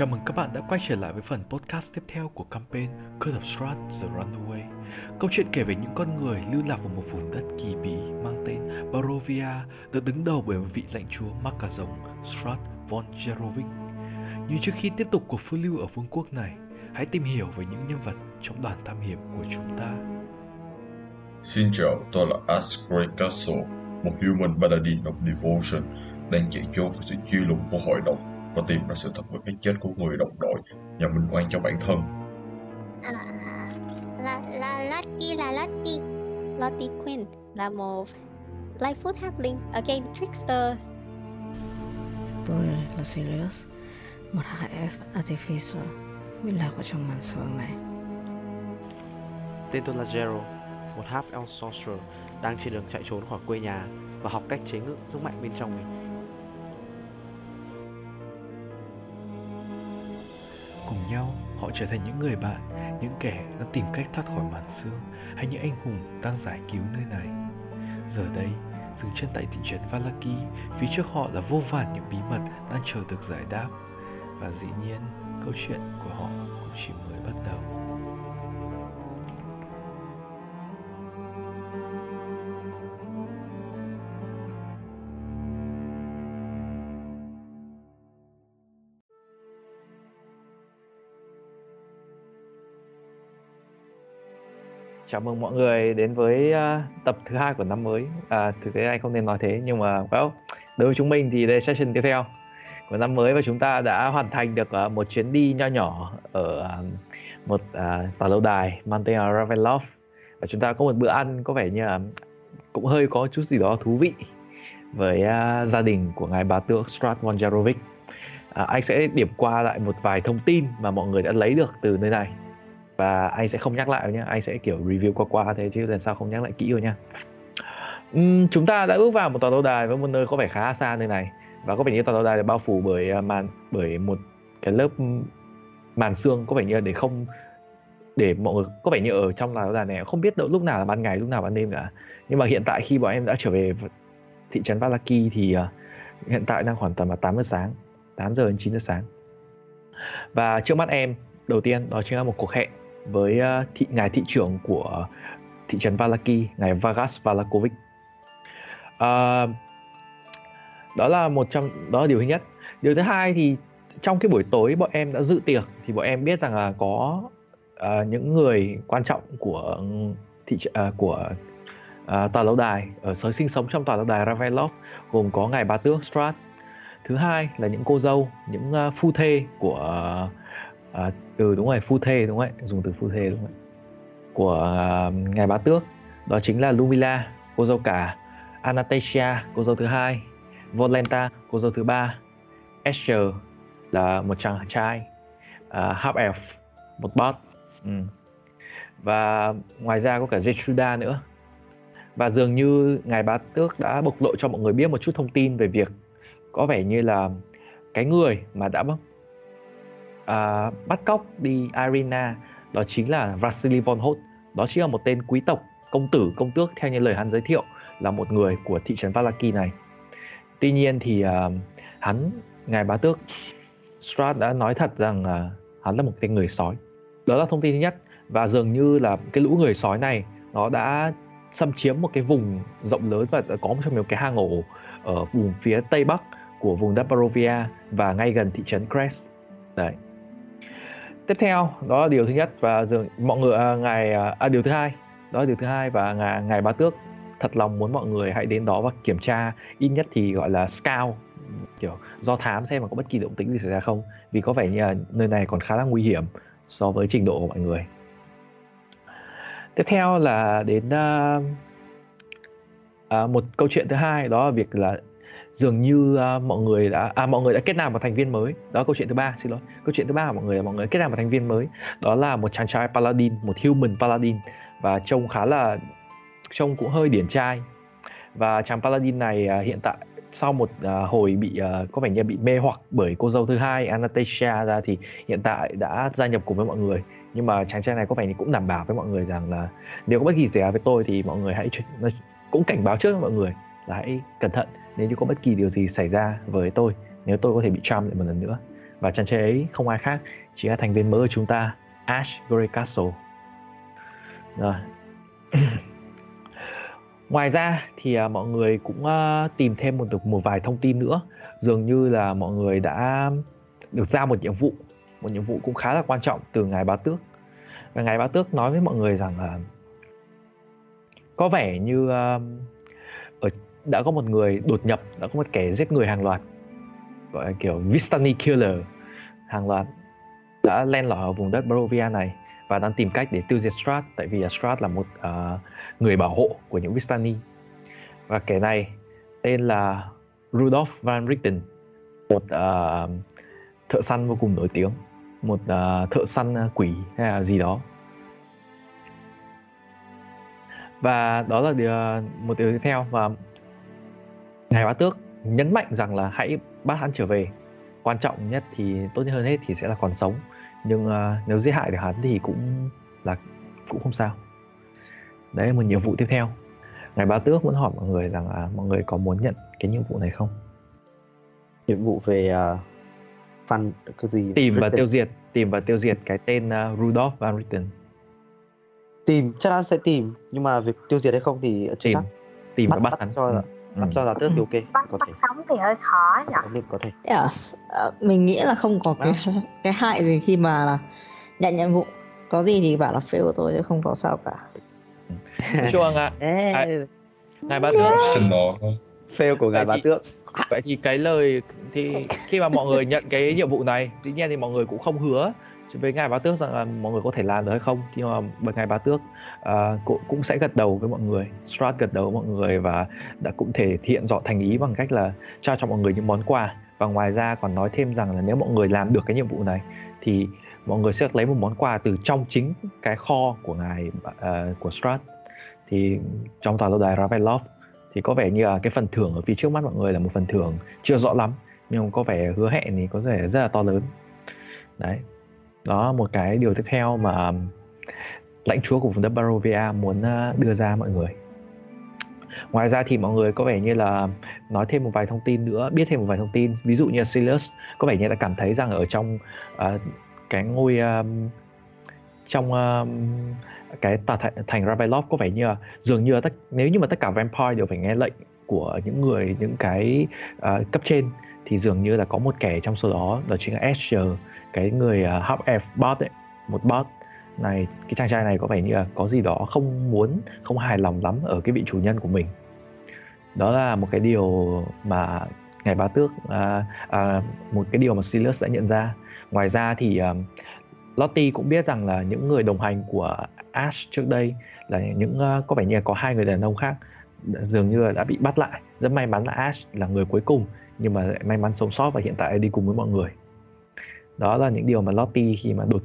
Chào mừng các bạn đã quay trở lại với phần podcast tiếp theo của campaign Curse of Strat The Runaway. Câu chuyện kể về những con người lưu lạc vào một vùng đất kỳ bí mang tên Barovia được đứng đầu bởi một vị lãnh chúa mắc cả rồng Strat von Jerovic. Như trước khi tiếp tục cuộc phiêu lưu ở vương quốc này, hãy tìm hiểu về những nhân vật trong đoàn tham hiểm của chúng ta. Xin chào, tôi là Asgray Castle, một human paladin of devotion đang chạy trốn với sự truy lùng của hội đồng và tìm ra sự thật về cái chết của người đồng đội và minh oan cho bản thân. À, là là Lottie là Lottie Lottie Quinn là một Lightfoot Halfling ở game Trickster Tôi là Sirius, một HF Artificer bị lạc vào trong màn sương này. Tên tôi là Gerald, một half elf sorcerer đang trên đường chạy trốn khỏi quê nhà và học cách chế ngự sức mạnh bên trong mình. Cùng nhau, họ trở thành những người bạn, những kẻ đã tìm cách thoát khỏi màn sương hay những anh hùng đang giải cứu nơi này. Giờ đây, dừng chân tại thị trấn Valaki, phía trước họ là vô vàn những bí mật đang chờ được giải đáp. Và dĩ nhiên, câu chuyện của họ cũng chỉ mới bắt đầu. Chào mừng mọi người đến với uh, tập thứ hai của năm mới. À, thực tế anh không nên nói thế nhưng mà well, đối với chúng mình thì đây là session tiếp theo của năm mới và chúng ta đã hoàn thành được uh, một chuyến đi nho nhỏ ở uh, một uh, tòa lâu đài mang tên là Ravenloft. Và chúng ta có một bữa ăn có vẻ như là cũng hơi có chút gì đó thú vị với uh, gia đình của ngài bà tước Strat von Uh, à, anh sẽ điểm qua lại một vài thông tin mà mọi người đã lấy được từ nơi này và anh sẽ không nhắc lại nhé anh sẽ kiểu review qua qua thế chứ lần sau không nhắc lại kỹ rồi nha uhm, chúng ta đã bước vào một tòa lâu đài với một nơi có vẻ khá xa nơi này. Và có vẻ như tòa lâu đài được bao phủ bởi à, màn bởi một cái lớp màn xương có vẻ như để không để mọi người có vẻ như ở trong tòa lâu đài này không biết đâu lúc nào là ban ngày lúc nào ban đêm cả. Nhưng mà hiện tại khi bọn em đã trở về thị trấn Valaki thì uh, hiện tại đang khoảng tầm là 8 giờ sáng 8 giờ đến 9 giờ sáng. Và trước mắt em đầu tiên đó chính là một cuộc hẹn với uh, thị ngài thị trưởng của thị trấn Valaki, ngài Vargas Valakovic. Uh, đó là một trong đó là điều thứ nhất. Điều thứ hai thì trong cái buổi tối bọn em đã dự tiệc thì bọn em biết rằng là có uh, những người quan trọng của thị uh, của uh, tòa lâu đài ở sới sinh sống trong tòa lâu đài Ravenloft gồm có ngài bà tước Strat. Thứ hai là những cô dâu, những uh, phu thê của uh, uh, ừ đúng rồi phu thê đúng rồi dùng từ phu thê đúng rồi của uh, ngài bá tước. Đó chính là Lumila cô dâu cả Anastasia cô dâu thứ hai Volenta cô dâu thứ ba Escher là một chàng trai uh, half elf một bot ừ. và ngoài ra có cả Jetruda nữa. Và dường như ngài bá tước đã bộc lộ cho mọi người biết một chút thông tin về việc có vẻ như là cái người mà đã uh, bắt cóc đi Irina đó chính là Vasily von Hoth đó chính là một tên quý tộc công tử công tước theo như lời hắn giới thiệu là một người của thị trấn Valaki này. Tuy nhiên thì uh, hắn ngài bá tước strad đã nói thật rằng uh, hắn là một tên người sói. Đó là thông tin thứ nhất. Và dường như là cái lũ người sói này nó đã xâm chiếm một cái vùng rộng lớn và có một trong những cái hang ổ ở vùng phía tây bắc của vùng Dabarovia và ngay gần thị trấn Crest đấy tiếp theo đó là điều thứ nhất và dường mọi người à, ngày à, à, điều thứ hai. Đó là điều thứ hai và ngày ngày ba tước thật lòng muốn mọi người hãy đến đó và kiểm tra ít nhất thì gọi là scout kiểu do thám xem mà có bất kỳ động tĩnh gì xảy ra không vì có vẻ như là nơi này còn khá là nguy hiểm so với trình độ của mọi người. Tiếp theo là đến uh, uh, một câu chuyện thứ hai đó là việc là dường như uh, mọi người đã à mọi người đã kết nạp một thành viên mới. Đó là câu chuyện thứ ba xin lỗi. Câu chuyện thứ ba của mọi người là mọi người kết nạp một thành viên mới. Đó là một chàng trai paladin một human paladin. Và trông khá là trông cũng hơi điển trai. Và chàng paladin này uh, hiện tại sau một uh, hồi bị uh, có vẻ như bị mê hoặc bởi cô dâu thứ hai Anastasia ra thì hiện tại đã gia nhập cùng với mọi người. Nhưng mà chàng trai này có vẻ như cũng đảm bảo với mọi người rằng là nếu có bất kỳ gì với tôi thì mọi người hãy cũng cảnh báo trước với mọi người là hãy cẩn thận nếu như có bất kỳ điều gì xảy ra với tôi nếu tôi có thể bị charm lại một lần nữa. Và chàng trai ấy không ai khác chỉ là thành viên mới của chúng ta Ash Grey Castle rồi. Ngoài ra thì uh, mọi người cũng uh, tìm thêm một được một vài thông tin nữa. Dường như là mọi người đã được giao một nhiệm vụ. Một nhiệm vụ cũng khá là quan trọng từ ngài bá tước. Và ngài bá tước nói với mọi người rằng là có vẻ như uh, đã có một người đột nhập đã có một kẻ giết người hàng loạt gọi là kiểu Vistani killer hàng loạt đã len lỏi ở vùng đất Barovia này và đang tìm cách để tiêu diệt Strat tại vì Strat là một uh, người bảo hộ của những Vistani. Và kẻ này tên là Rudolf van Richten một uh, thợ săn vô cùng nổi tiếng một uh, thợ săn quỷ hay là gì đó. Và đó là điều, một điều tiếp theo và ngài bá tước nhấn mạnh rằng là hãy bắt hắn trở về. Quan trọng nhất thì tốt nhất hơn hết thì sẽ là còn sống. Nhưng uh, nếu giết hại được hắn thì cũng là cũng không sao. Đấy là một nhiệm vụ tiếp theo. Ngài bá tước muốn hỏi mọi người rằng là mọi người có muốn nhận cái nhiệm vụ này không? Nhiệm vụ về uh, fan cái gì? Tìm và tiêu diệt tìm và tiêu diệt cái tên uh, Rudolph Van Richten. Tìm chắc chắn sẽ tìm. Nhưng mà việc tiêu diệt hay không thì chưa tìm chắc. tìm bắt, và bắt bắt hắn. cho là Ừ. bắt cho là tước thì ok bắt có bắt thể. sống thì hơi khó nhỉ? Có thể có thể. Yes. ờ, mình nghĩ là không có cái cái hại gì khi mà là nhận nhiệm vụ. Có gì thì bảo là fail tôi chứ không có sao cả. Ngài, Ê, À, ngài bá tước. Fail của ngài bá tước. Vậy thì cái lời thì khi mà mọi người nhận cái nhiệm vụ này dĩ nhiên thì mọi người cũng không hứa với ngài bá tước rằng là mọi người có thể làm được hay không? Nhưng mà bởi ngài bá tước uh, cũng, cũng sẽ gật đầu với mọi người Strat gật đầu với mọi người và đã cũng thể hiện rõ thành ý bằng cách là trao cho mọi người những món quà. Và ngoài ra còn nói thêm rằng là nếu mọi người làm được cái nhiệm vụ này thì mọi người sẽ lấy một món quà từ trong chính cái kho của ngài uh, của Strat. Thì trong tòa lâu đài Ravenloft thì có vẻ như là cái phần thưởng ở phía trước mắt mọi người là một phần thưởng chưa rõ lắm nhưng có vẻ hứa hẹn thì có vẻ rất là to lớn. Đấy đó một cái điều tiếp theo mà lãnh chúa của vùng đất Barovia muốn ờ, đưa ra mọi người. Ngoài ra thì mọi người có vẻ như là nói thêm một vài thông tin nữa biết thêm một vài thông tin. Ví dụ như Silas có vẻ như là cảm thấy rằng ở trong uh, cái ngôi um, trong um, cái tòa thành, thành Ravenloft có vẻ như là dường như là tất nếu như mà tất cả vampire đều phải nghe lệnh của những người những cái uh, cấp trên thì dường như là có một kẻ trong số đó đó chính là Asher cái người uh, half elf bot ấy một bot này cái chàng trai này có vẻ như là có gì đó không muốn không hài lòng lắm ở cái vị chủ nhân của mình. Đó là một cái điều mà ngài bá tước à, à, một cái điều mà Silas đã nhận ra. Ngoài ra thì um, Lottie cũng biết rằng là những người đồng hành của Ash trước đây là những uh, có vẻ như là có hai người đàn ông khác dường như là đã bị bắt lại. Rất may mắn là Ash là người cuối cùng nhưng mà lại may mắn sống sót và hiện tại đi cùng với mọi người đó là những điều mà Lottie khi mà đột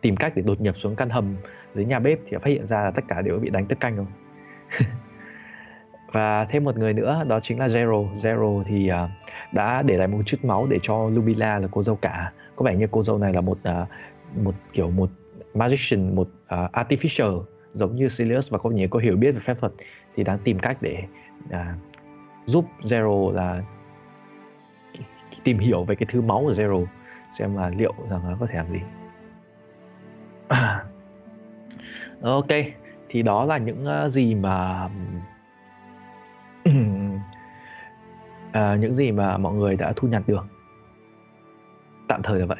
tìm cách để đột nhập xuống căn hầm dưới nhà bếp thì phát hiện ra là tất cả đều bị đánh tức canh rồi. Và thêm một người nữa đó chính là Zero. Zero thì uh, đã để lại một chút máu để cho Lubila là cô dâu cả. Có vẻ như cô dâu này là một uh, một kiểu một magician một uh, artificial giống như Sirius và có nhớ có hiểu biết về phép thuật thì đang tìm cách để uh, giúp Zero là tìm hiểu về cái thứ máu của Zero xem là liệu rằng nó có thể làm gì. Ok thì đó là những ờ, gì mà à, những gì mà mọi người đã thu nhặt được tạm thời là vậy.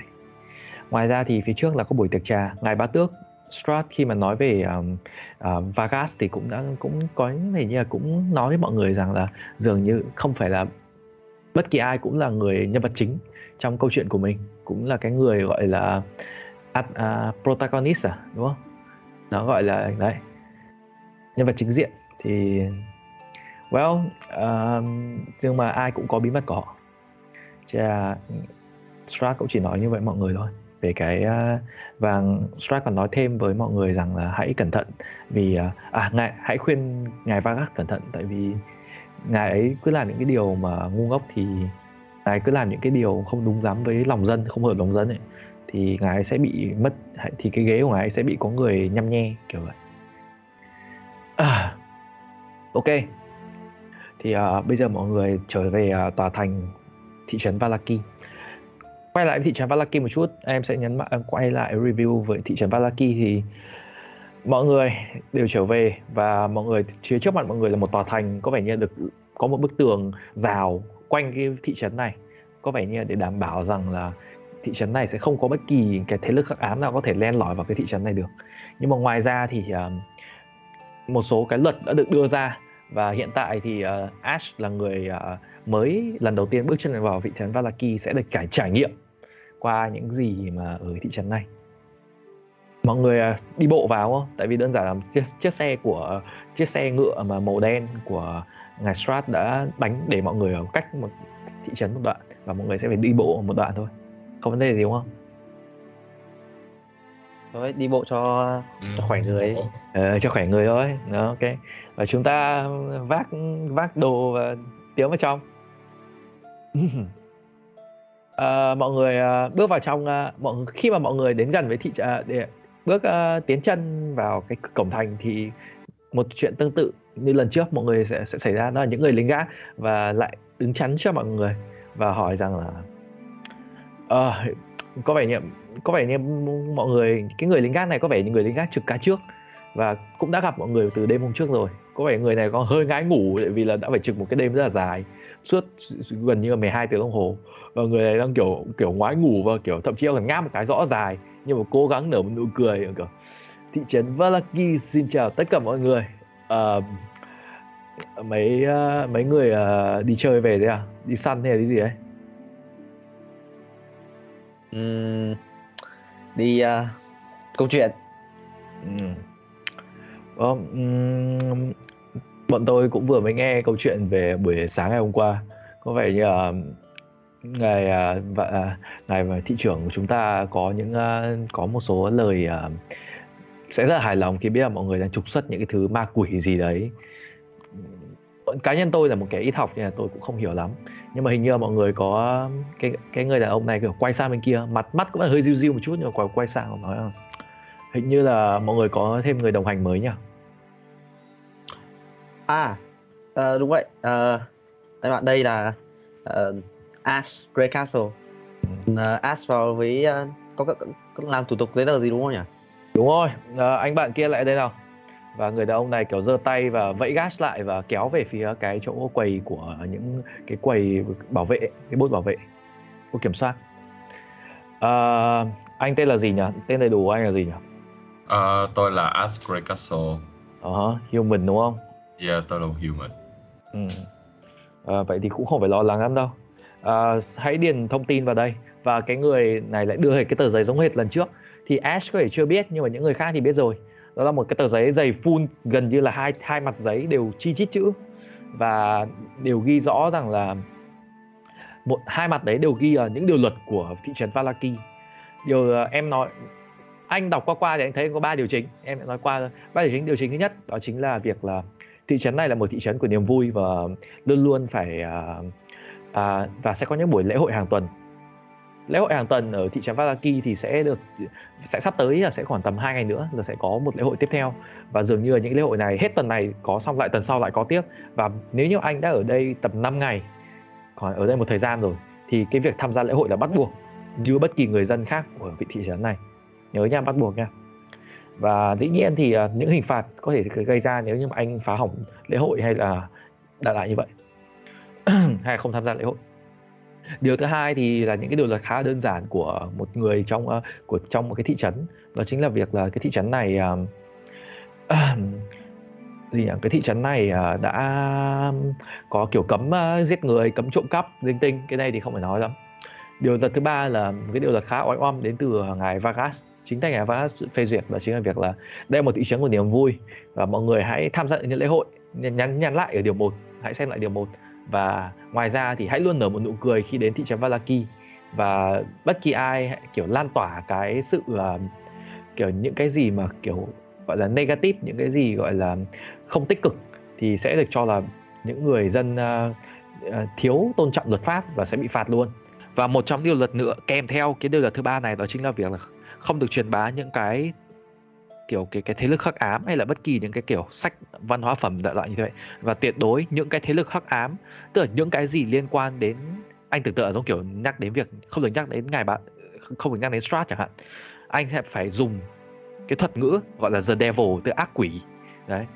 Ngoài ra thì phía trước là có buổi tiệc trà. Ngài bá tước Strat khi mà nói về um, uh, Vargas thì cũng đã cũng có vẻ như là cũng nói với mọi người rằng là dường như không phải là bất kỳ ai cũng là người nhân vật chính trong câu chuyện của mình cũng là cái người gọi là uh, uh, protagonist à đúng không? Nó gọi là đấy nhân vật chính diện thì well uh, nhưng mà ai cũng có bí mật của họ. Chứ là Strat cũng chỉ nói như vậy mọi người thôi. Về cái uh, và Strat còn nói thêm với mọi người rằng là hãy cẩn thận vì uh, à ngài hãy khuyên ngài Vargas cẩn thận tại vì ngài ấy cứ làm những cái điều mà ngu ngốc thì ngài cứ làm những cái điều không đúng lắm với lòng dân không hợp lòng dân ấy thì ngài sẽ bị mất thì cái ghế của ngài sẽ bị có người nhăm nhe kiểu vậy. À, ok. Thì uh, bây giờ mọi người trở về uh, tòa thành thị trấn Valaki. Quay lại thị trấn Valaki một chút em sẽ nhấn mạnh quay lại review với thị trấn Valaki thì mọi người đều trở về và mọi người phía trước mặt mọi người là một tòa thành có vẻ như được có một bức tường rào quanh cái thị trấn này. Có vẻ như để đảm bảo rằng là thị trấn này sẽ không có bất kỳ cái thế lực khắc ám nào có thể len lỏi vào cái thị trấn này được. Nhưng mà ngoài ra thì uh, một số cái luật đã được đưa ra và hiện tại thì uh, Ash là người uh, mới lần đầu tiên bước chân vào thị trấn Valaki sẽ được trải trải nghiệm qua những gì mà ở thị trấn này. Mọi người uh, đi bộ vào không? tại vì đơn giản là chiếc, chiếc xe của chiếc xe ngựa mà màu đen của ngài Strat đã đánh để mọi người ở cách một thị trấn một đoạn và mọi người sẽ phải đi bộ một đoạn thôi. Không vấn đề gì đúng không? Thôi đi bộ cho Ừ, cho khỏe người. ờ, cho khỏe người thôi. Đó ok. Và chúng ta vác vác đồ và tiến vào trong. Ờ, mọi người ờ, bước vào trong ờ, mọi khi mà mọi người đến gần với thị uh, để bước ờ, tiến chân vào cái cổng thành thì một chuyện tương tự như lần trước mọi người sẽ sẽ xảy ra đó là những người lính gác và lại đứng chắn cho mọi người và hỏi rằng là à, có vẻ như có vẻ như mọi người cái người lính gác này có vẻ như người lính gác trực cá trước và cũng đã gặp mọi người từ đêm hôm trước rồi. Có vẻ người này có hơi ngái ngủ tại vì là đã phải trực một cái đêm rất là dài suốt gần như là 12 tiếng đồng hồ. Và người này đang kiểu kiểu ngoái ngủ và kiểu thậm chí còn ngáp một cái rõ dài nhưng mà cố gắng nở một nụ cười kiểu thị trấn Valaki xin chào tất cả mọi người. Ờ, mấy ờ, mấy người ờ, đi chơi về đấy à? Đi săn hay là đi gì đấy Ừm, đi à, câu chuyện. Ờ, ừm, bọn tôi cũng vừa mới nghe câu chuyện về buổi sáng ngày hôm qua. Có vẻ như là ngài và ngài thị trưởng của chúng ta có những có một số lời sẽ rất là hài lòng khi biết là mọi người đang trục xuất những cái thứ ma quỷ gì đấy. Cá nhân tôi là một kẻ ít học nên là tôi cũng không hiểu lắm. Nhưng mà hình như là mọi người có cái cái người đàn ông này kiểu quay sang bên kia mặt mắt cũng là hơi riu riu một chút nhưng mà quay quay sang nói là hình như là mọi người có thêm người đồng hành mới nhỉ? À ờ, đúng vậy. Ờ, các bạn đây là ờ, Ash Grey Castle. Ờ, Ash vào với ờ, có, có, có làm thủ tục giấy tờ gì đúng không nhỉ đúng rồi à, anh bạn kia lại đây nào và người đàn ông này kiểu giơ tay và vẫy gas lại và kéo về phía cái chỗ quầy của những cái quầy bảo vệ cái bốt bảo vệ của kiểm soát à, anh tên là gì nhỉ tên đầy đủ của anh là gì nhỉ À, tôi là Ash Grey Castle. uh, human đúng không Yeah, tôi là human. Ừ. À, vậy thì cũng không phải lo lắng lắm đâu. À, hãy điền thông tin vào đây và cái người này lại đưa cái tờ giấy giống hệt lần trước thì Ash có thể chưa biết nhưng mà những người khác thì biết rồi. Đó là một cái tờ giấy dày full gần như là hai hai mặt giấy đều chi chít chữ và đều ghi rõ rằng là một hai mặt đấy đều ghi ở những điều luật của thị trấn Valaki. Điều ờ, em nói anh đọc qua qua thì anh thấy có ba điều chính em nói qua ba điều chính điều chính thứ nhất đó chính là việc là thị trấn này là một thị trấn của niềm vui và luôn luôn phải uh, uh, và sẽ có những buổi lễ hội hàng tuần lễ hội hàng tuần ở thị trấn Valaki thì sẽ được, sẽ sắp tới là sẽ khoảng tầm 2 ngày nữa là sẽ có một lễ hội tiếp theo. Và dường như là những lễ hội này hết tuần này có xong lại tuần sau lại có tiếp. Và nếu như anh đã ở đây tầm 5 ngày, còn ở đây một thời gian rồi, thì cái việc tham gia lễ hội là bắt buộc như bất kỳ người dân khác của vị thị trấn này. Nhớ nha, bắt buộc nha. Và dĩ nhiên thì à, những hình phạt có thể gây ra nếu như mà anh phá hỏng lễ hội hay là đại loại như vậy. Hay không tham gia lễ hội điều thứ hai thì là những cái điều luật khá đơn giản của một người trong uh, của trong một cái thị trấn. Đó chính là việc là cái thị trấn này uh, gì nhỉ? Cái thị trấn này uh, đã có kiểu cấm uh, giết người cấm trộm cắp linh tinh. Cái này thì không phải nói lắm. Điều luật thứ ba là một cái điều luật khá oai oăm đến từ ngài Vargas. Chính tay ngài Vargas phê duyệt đó chính là việc là đây là một thị trấn của niềm vui và mọi người hãy tham gia những lễ hội. Nhắn nhắn lại ở điều 1 hãy xem lại điều 1 và ngoài ra thì hãy luôn nở một nụ cười khi đến thị trấn Valaki. Và bất kỳ ai kiểu lan tỏa cái sự uh, kiểu những cái gì mà kiểu gọi là negative những cái gì gọi là không tích cực thì sẽ được cho là những người dân uh, uh, thiếu tôn trọng luật pháp và sẽ bị phạt luôn. Và một trong điều luật nữa kèm theo cái điều luật thứ ba này đó chính là việc là không được truyền bá những cái kiểu cái cái thế lực hắc ám hay là bất kỳ những cái kiểu sách văn hóa phẩm đại loại như vậy. Và tuyệt đối những cái thế lực hắc ám tức là những cái gì liên quan đến anh tưởng tượng giống kiểu nhắc đến việc không được nhắc đến ngài bạn không được nhắc đến Strat chẳng hạn. Anh sẽ phải dùng cái thuật ngữ gọi là the devil từ ác quỷ. Đấy.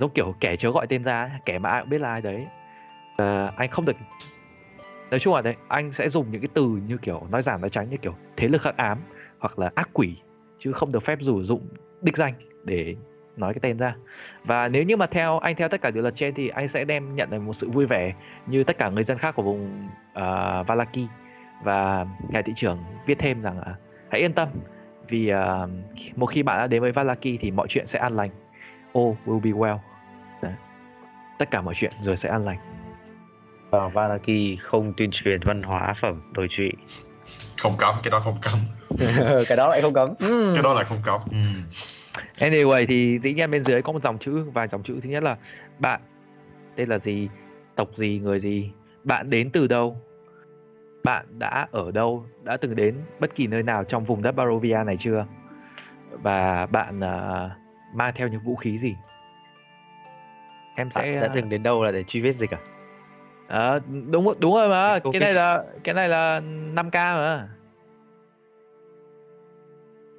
Giống kiểu kẻ chớ gọi tên ra kẻ mà ai cũng biết là ai đấy. À, anh không được nói chung là đấy anh sẽ dùng những cái từ như kiểu nói giảm nói tránh như kiểu thế lực hắc ám hoặc là ác quỷ chứ không được phép sử dụng đích danh để nói cái tên ra. Và nếu như mà theo anh theo tất cả điều luật trên thì anh sẽ đem nhận được một sự vui vẻ như tất cả người dân khác của vùng uh, Valaki. Và ngài thị trưởng viết thêm rằng uh, hãy yên tâm vì uh, một khi bạn đã đến với Valaki thì mọi chuyện sẽ an lành. All will be well. Đấy. tất cả mọi chuyện rồi sẽ an lành. Và Valaki không tuyên truyền văn hóa phẩm đồi trụy không cấm cái đó không cấm. Cái đó lại không cấm. cái đó là không cấm. Ừ. Anyway thì dĩ nhiên bên dưới có một dòng chữ vài dòng chữ. Thứ nhất là bạn tên là gì? Tộc gì người gì? Bạn đến từ đâu? Bạn đã ở đâu? Đã từng đến bất kỳ nơi nào trong vùng đất Barovia này chưa? Và bạn uh, mang theo những vũ khí gì? Em Bạn sẽ đã từng đến đâu là để truy vết dịch à? Ờ, đúng đúng rồi mà. Cái này là cái này là 5k mà.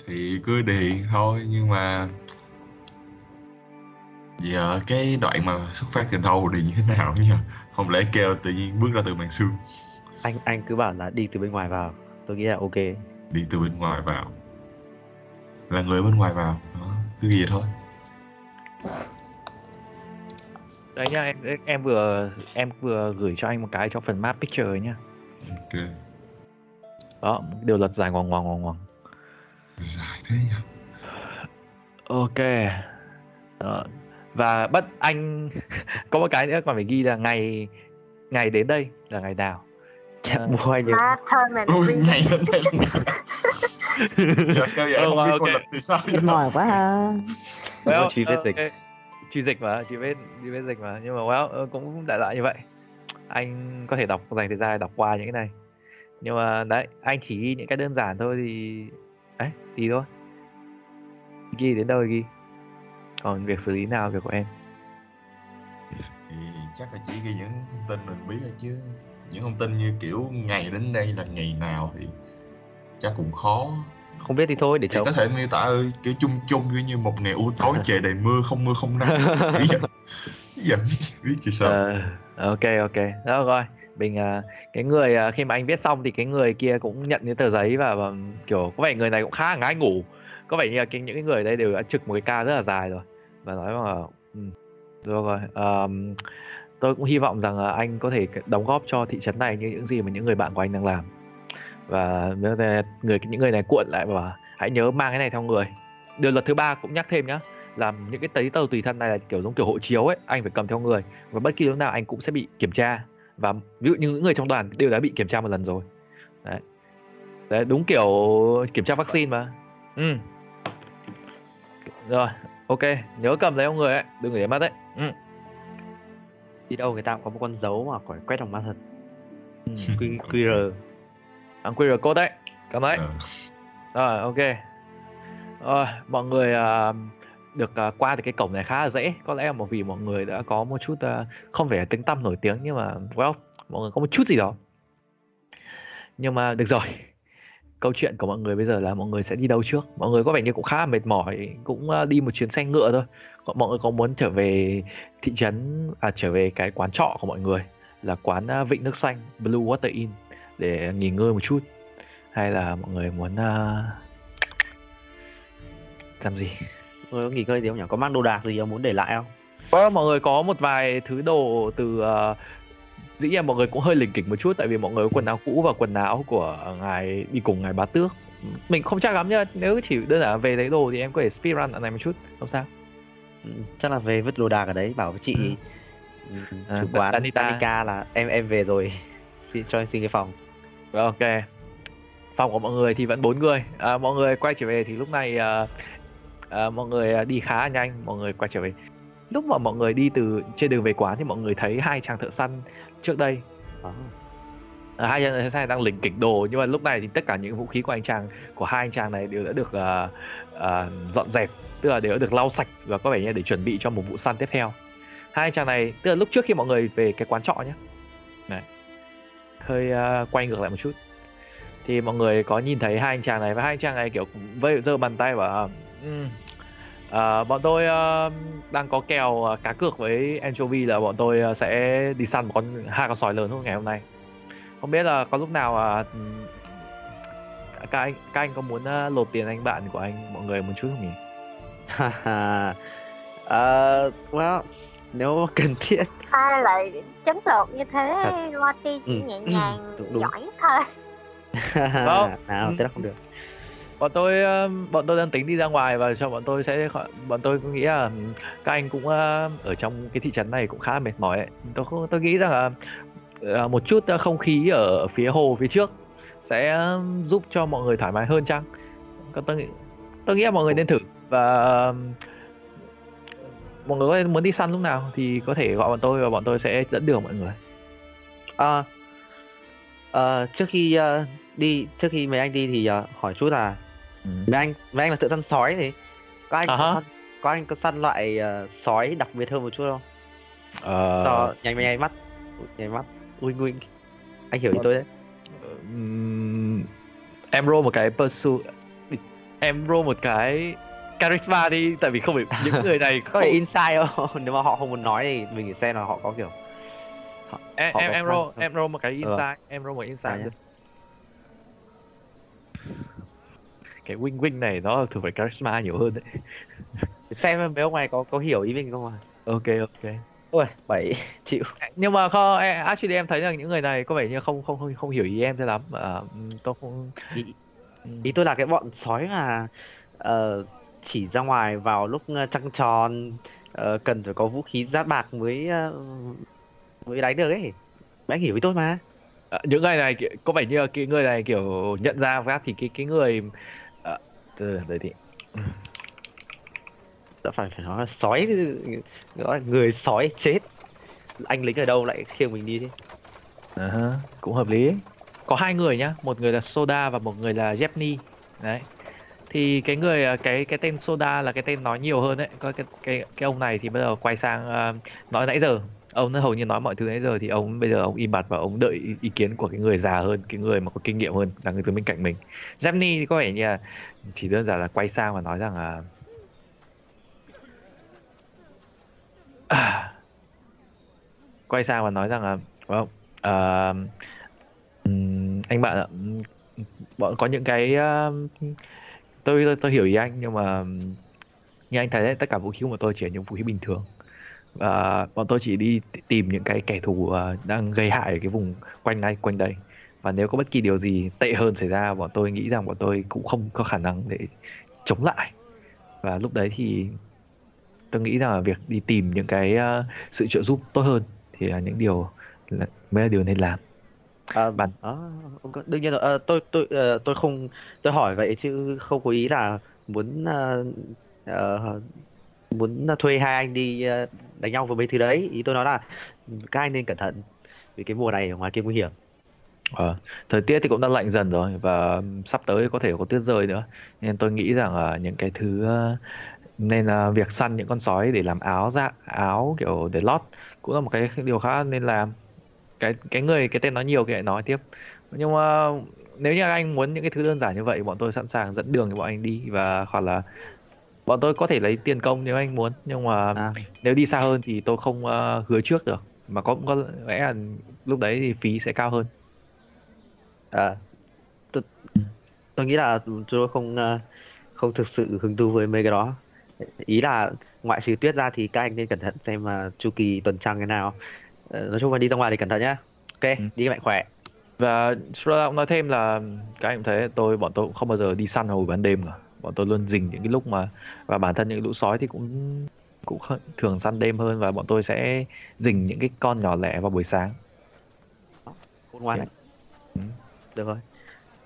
Thì cứ điền thôi nhưng mà giờ cái đoạn mà xuất phát từ đâu điền như thế nào nhỉ? Không lẽ kêu tự nhiên bước ra từ màn xương? Anh anh cứ bảo là đi từ bên ngoài vào. Tôi nghĩ là ok. đi từ bên ngoài vào. Là người bên ngoài vào. Đó cứ gì vậy thôi đấy nhá em em vừa em vừa gửi cho anh một cái trong phần map picture ấy nhá ok đó điều luật dài ngoằng ngoằng ngoằng ngoằng dài thế nhỉ ok Đó. và bất anh có một cái nữa còn phải ghi là ngày ngày đến đây là ngày nào Ờ. mua anh. À, time and ôi reason. ngày đến đây là giờ kêu vậy không biết ok. con lịch thì sao Mệt mỏi quá ha. well, truy dịch. truy dịch mà chị vết chị vết dịch mà. Nhưng mà, well ờ, cũng đại loại như vậy. Anh có thể đọc, dành thời gian đọc qua những cái này. Nhưng mà, đấy, anh chỉ ghi những cái đơn giản thôi thì đấy tí thôi. Ghi đến đâu thì ghi. Còn việc xử lý nào việc của em. Thì chắc là chỉ ghi những thông tin mình biết thôi chứ. Những thông tin như kiểu ngày đến đây là ngày nào thì chắc cũng khó. Không biết thì thôi để chống. có thể miêu tả ơi kiểu chung chung kiểu như một ngày u tối trời đầy mưa không mưa không nắng. Nghĩ vậy biết gì sao. Ờ, ok ok. Đó rồi. Mình à, cái người à, khi mà anh viết xong thì cái người kia cũng nhận cái tờ giấy và, và kiểu có vẻ người này cũng khá là ngái ngủ. Có vẻ như là cái, những cái người đây đều đã trực một cái ca rất là dài rồi. Và nói là ừ, được rồi. Ờm, tôi cũng hy vọng rằng anh có thể đóng góp cho thị trấn này như những gì mà những người bạn của anh đang làm và người những người này cuộn lại và hãy nhớ mang cái này theo người điều luật thứ ba cũng nhắc thêm nhá là những cái giấy tờ tùy thân này là kiểu giống kiểu hộ chiếu ấy anh phải cầm theo người và bất kỳ lúc nào anh cũng sẽ bị kiểm tra và ví dụ như những người trong đoàn đều đã bị kiểm tra một lần rồi đấy đấy đúng kiểu kiểm tra vaccine mà ừ rồi ok nhớ cầm lấy ông người ấy đừng để mất đấy ừ. Đi đâu người ta cũng có một con dấu mà phải quét bằng ma thật. ừ. Q, QR. Ăn QR code đấy cầm đấy Ờ. Rồi ok. Rồi mọi người à, được à, qua được cái cổng này khá là dễ. Có lẽ là một vì mọi người đã có một chút à, không phải tiếng tăm nổi tiếng nhưng mà well mọi người có một chút gì đó. Nhưng mà được rồi. Câu chuyện của mọi người bây giờ là mọi người sẽ đi đâu trước? Mọi người có vẻ như cũng khá là mệt mỏi, cũng đi một chuyến xe ngựa thôi. Còn Mọi người có muốn trở về thị trấn à trở về cái quán trọ của mọi người là quán Vịnh nước xanh Blue Water Inn để nghỉ ngơi một chút hay là mọi người muốn uh, làm gì Người có nghỉ ngơi gì không nhỉ? Có mang đồ đạc gì ông muốn để lại không? Well, mọi người có một vài thứ đồ từ uh, dĩ nhiên mọi người cũng hơi lỉnh kỉnh một chút tại vì mọi người có quần áo cũ và quần áo của ngài đi cùng ngài bá tước mình không chắc lắm nhá nếu chỉ đơn giản về lấy đồ thì em có thể speedrun ở này một chút không sao Ừ, Chắc là về vứt đồ đạc ở đấy bảo với chị Ừ. ừ, À, chủ quán Danita. Danica là em em về rồi xin cho anh xin cái phòng Rồi, ok. Phòng của mọi người thì vẫn bốn người. À, mọi người quay trở về thì lúc này à, à, mọi người à, đi khá nhanh. Mọi người quay trở về. Lúc mà mọi người đi từ trên đường về quán thì mọi người thấy hai chàng thợ săn trước đây. Đó. à, hai chàng thợ săn này đang lỉnh kỉnh đồ nhưng mà lúc này thì tất cả những vũ khí của anh chàng của hai anh chàng này đều đã được à, à, dọn dẹp tức là đều đã được lau sạch và có vẻ như để chuẩn bị cho một vụ săn tiếp theo. Hai anh chàng này tức là lúc trước khi mọi người về cái quán trọ nhé hơi uh, quay ngược lại một chút. Thì mọi người có nhìn thấy hai anh chàng này và hai anh chàng này kiểu vây giơ bàn tay và um, uh, bọn tôi uh, đang có kèo uh, cá cược với anchovy là bọn tôi uh, sẽ đi săn một con hai con sói lớn hôm ngày hôm nay. Không biết là có lúc nào uh, các anh các anh có muốn uh, lột tiền anh bạn của anh mọi người một chút không nhỉ? Uh, well, nếu cần thiết ai lại chấn lột như thế Thật. Lottie chỉ Ừ, nhẹ ừ, nhàng đúng, đúng. giỏi thôi Vâng. nào Ừ. thế là không được bọn tôi ờ, bọn tôi đang tính đi ra ngoài và cho bọn tôi sẽ bọn tôi cũng nghĩ là ừ, các anh cũng ờ, ở trong cái thị trấn này cũng khá là mệt mỏi ấy. tôi không- tôi nghĩ rằng là ờ, một chút ờ, không khí ở phía hồ phía trước sẽ ờ, giúp cho mọi người thoải mái hơn chăng Còn tôi nghĩ tôi nghĩ là mọi người nên thử và mọi người có muốn đi săn lúc nào thì có thể gọi bọn tôi và bọn tôi sẽ dẫn đường mọi người. Ờ, ờ, trước khi ờ, đi trước khi mấy anh đi thì ờ, hỏi chút là mấy anh mấy anh là tự săn sói thì có anh À có, có anh có săn loại ờ, sói đặc biệt hơn một chút không? Ờ, Cho nhanh nháy mắt nháy mắt wing wing anh hiểu ý tôi đấy. Ừm, em roll một cái pursuit em roll một cái charisma đi tại vì không phải những người này có không, phải inside không? Nếu mà họ không muốn nói thì mình xem là họ có kiểu em họ em có em plan roll em roll một cái Ừ. inside em roll một inside À, cái wing wing này nó thường phải charisma nhiều hơn đấy. Xem mấy ông này có có hiểu ý mình không à ok ok. Ôi bảy chịu. Nhưng mà không em- actually em thấy rằng những người này có vẻ như không không không không hiểu ý em cho lắm. À, tôi không ý, ý tôi là cái bọn sói mà ờ, chỉ ra ngoài vào lúc ờ, trăng tròn ờ, cần phải có vũ khí giáp bạc mới ờ, mới đánh được ấy anh hiểu ý tôi mà À, những người này có vẻ như là cái người này kiểu nhận ra phát thì cái cái người à, từ từ thì đã phải phải nói là sói gọi là người sói chết anh lính ở đâu lại khiêng mình đi thế À cũng hợp lý. Có hai người nhá, một người là Soda và một người là Jepni. Đấy. Thì cái người à, cái cái tên Soda là cái tên nói nhiều hơn đấy. Có cái cái cái ông này thì bắt đầu quay sang uh, nói nãy giờ. Ông nó hầu như nói mọi thứ nãy giờ thì ông bây giờ ông im bặt và ông đợi ý, kiến của cái người già hơn, cái người mà có kinh nghiệm hơn là người từ bên cạnh mình. Jepni thì có vẻ như là chỉ đơn giản là quay sang và nói rằng là À, quay sang và nói rằng là vâng, ờ, well, uh, anh bạn ạ bọn có những cái uh, tôi, tôi tôi hiểu ý anh nhưng mà như anh thấy đấy tất cả vũ khí của tôi chỉ là những vũ khí bình thường. Và bọn tôi chỉ đi tìm những cái kẻ thù ờ, đang gây hại ở cái vùng quanh đây quanh đây. Và nếu có bất kỳ điều gì tệ hơn xảy ra bọn tôi nghĩ rằng bọn tôi cũng không có khả năng để chống lại. Và lúc đấy thì tôi nghĩ rằng là việc đi tìm những cái ờ, sự trợ giúp tốt hơn thì là những điều là, mới là điều nên làm à, ông có- đương nhiên rồi. Ờ, tôi tôi ờ, tôi không tôi hỏi vậy chứ không có ý là muốn ờ, ờ, muốn thuê hai anh đi ờ, đánh nhau với mấy thứ đấy. Ý tôi nói là các anh nên cẩn thận vì cái mùa này ở ngoài kia nguy hiểm. Ờ, thời tiết thì cũng đang lạnh dần rồi và sắp tới có thể có tuyết rơi nữa. Nên tôi nghĩ rằng là những cái thứ nên là việc săn những con sói để làm áo ra áo kiểu để lót cũng là một cái điều khá nên làm cái cái người cái tên nói nhiều thì lại nói tiếp. Nhưng mà nếu như anh muốn những cái thứ đơn giản như vậy bọn tôi sẵn sàng dẫn đường cho bọn anh đi và hoặc là bọn tôi có thể lấy tiền công nếu anh muốn nhưng mà à, nếu đi xa hơn thì tôi không ờ, hứa trước được. Mà có cũng có lẽ là lúc đấy thì phí sẽ cao hơn. À, tôi, tôi nghĩ là tôi không ờ, không thực sự hứng thú với mấy cái đó. Ý là ngoại trừ tuyết ra thì các anh nên cẩn thận xem mà chu kỳ tuần trăng thế nào. Ờ, nói chung là đi ra ngoài thì cẩn thận nhá ok Ừ. đi mạnh khỏe Và Strola cũng nói thêm là các anh cũng thấy tôi bọn tôi cũng không bao giờ đi săn hồi ban đêm cả. Bọn tôi luôn dình những cái lúc mà và bản thân những lũ sói thì cũng cũng thường săn đêm hơn và bọn tôi sẽ dình những cái con nhỏ lẻ vào buổi sáng. khôn ngoan đấy Ừ. được rồi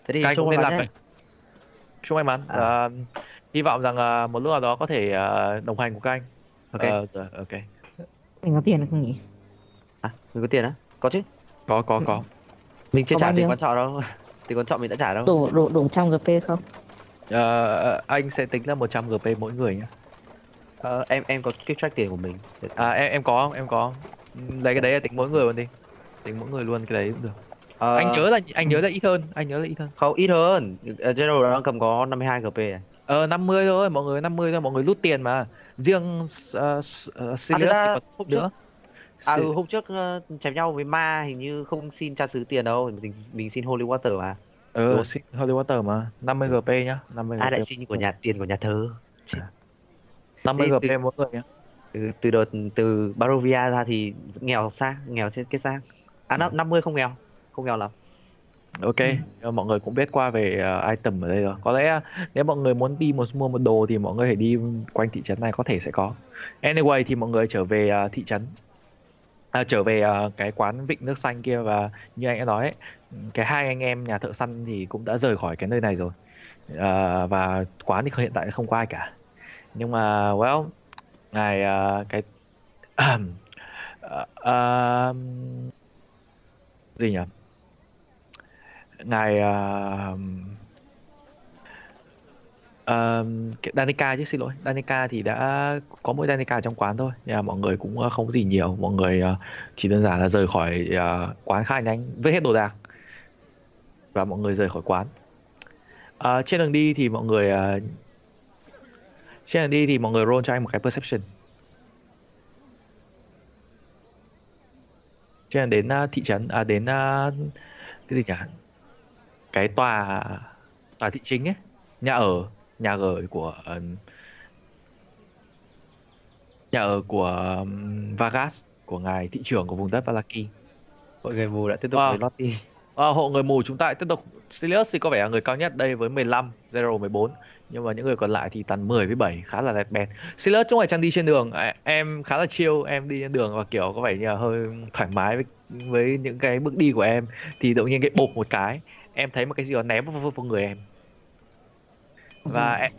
thế thì cũng nên làm nhé Chúc may mắn. À. Và hy vọng rằng à, một lúc nào đó có thể à, đồng hành cùng các anh. ok Ờ, rồi, ok. Mình có tiền được không nhỉ? À mình có tiền á có chứ Có có có. mình chưa Có trả tiền quan trọ đâu tiền quan trọ mình đã trả đâu Đủ đủ đủ trăm GP không? Ờ, anh sẽ tính là 100 GP mỗi người nhé. Ờ, em em có cái track tiền của mình À em em có không? Em có. Lấy cái đấy là tính mỗi người luôn đi. Tính mỗi người luôn cái đấy cũng được. Ờ, anh nhớ là anh nhớ là ít hơn anh nhớ là ít hơn không ít hơn Ờ, General Dragon cầm có 52 GP này ờ 50 thôi mọi người 50 thôi mọi người lút tiền mà riêng uh, uh, Sirius thì ra còn nữa à ừ, hôm trước ờ, chém nhau với ma hình như không xin tra xứ tiền đâu mình mình xin Holy Water mà. Ờ đúng. xin Holy Water mà 50 GP nhá 50 ai GP lại xin của nhà tiền của nhà thơ 50 Thế GP từ- mỗi người nhá. từ, từ đợt từ Barovia ra thì nghèo sang nghèo trên cái sang à năm 50 không nghèo không nghèo lắm. Ok, ờ, mọi người cũng biết qua về ờ, item ở đây rồi. Có lẽ nếu mọi người muốn đi một mua một đồ thì mọi người phải đi quanh thị trấn này có thể sẽ có. Anyway thì mọi người trở về ờ, thị trấn. À, trở về uh, cái quán vịnh nước xanh kia và như anh đã nói ấy, cái hai anh em nhà thợ săn thì cũng đã rời khỏi cái nơi này rồi. uh, và quán thì hiện tại không có ai cả. Nhưng mà well, ngài uh, ờ, cái uh, uh, gì nhỉ? ngài uh, uh, Danica chứ xin lỗi. Danica thì đã có mỗi Danica trong quán thôi. Nhưng mà mọi người cũng ờ, không có gì nhiều. Mọi người uh, chỉ đơn giản là rời khỏi uh, quán khá nhanh vứt hết đồ đạc và mọi người rời khỏi quán. Uh, trên đường đi thì mọi người uh, trên đường đi thì mọi người roll cho anh một cái perception. Trên đường đến uh, thị trấn à đến uh, cái gì nhỉ? Cái tòa tòa thị chính ấy nhà ở nhà ở của nhà ở của Vargas của ngài thị trưởng của vùng đất Valaki. Hội người mù đã tiếp tục Wow. với Lottie Ờ, hộ người mù chúng ta tiếp tục. Sirius thì có vẻ là người cao nhất đây với 15 Zero 14 nhưng mà những người còn lại thì toàn 10 với 7 khá là lẹt bẹt. Sirius chúng phải chăng đi trên đường. À, em khá là chill em đi trên đường và kiểu có vẻ như là hơi thoải mái với với những cái bước đi của em. Thì tự nhiên cái bột một cái em thấy một cái gì đó ném vào, vào, vào người em và em,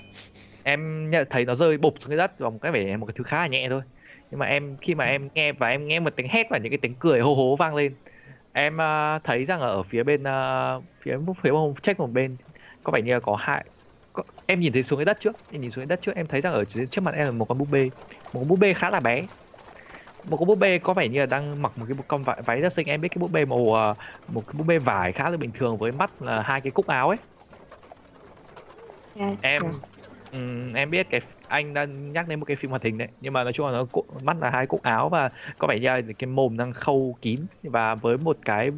em nhận thấy nó rơi bụp xuống cái đất và một cái vẻ một cái thứ khá là nhẹ thôi. Nhưng mà em khi mà em nghe và em nghe một tiếng hét và những cái tiếng cười hô hố vang lên em à, thấy rằng ở phía bên à, phía phía một check một bên có vẻ như là có hai có, em nhìn thấy xuống cái đất trước em nhìn xuống cái đất trước em thấy rằng ở trước mặt em là một con búp bê một con búp bê khá là bé. Một con búp bê có vẻ như là đang mặc một cái con váy, váy rất xinh. Em biết cái búp bê màu à, một cái búp bê vải khá là bình thường với mắt là hai cái cúc áo ấy Dạ, em dạ. ừm, em biết cái anh đang nhắc đến một cái phim hoạt hình đấy. Nhưng mà nói chung là nó cụ- mắt là hai cúc áo và có vẻ như là cái mồm đang khâu kín. Và với một cái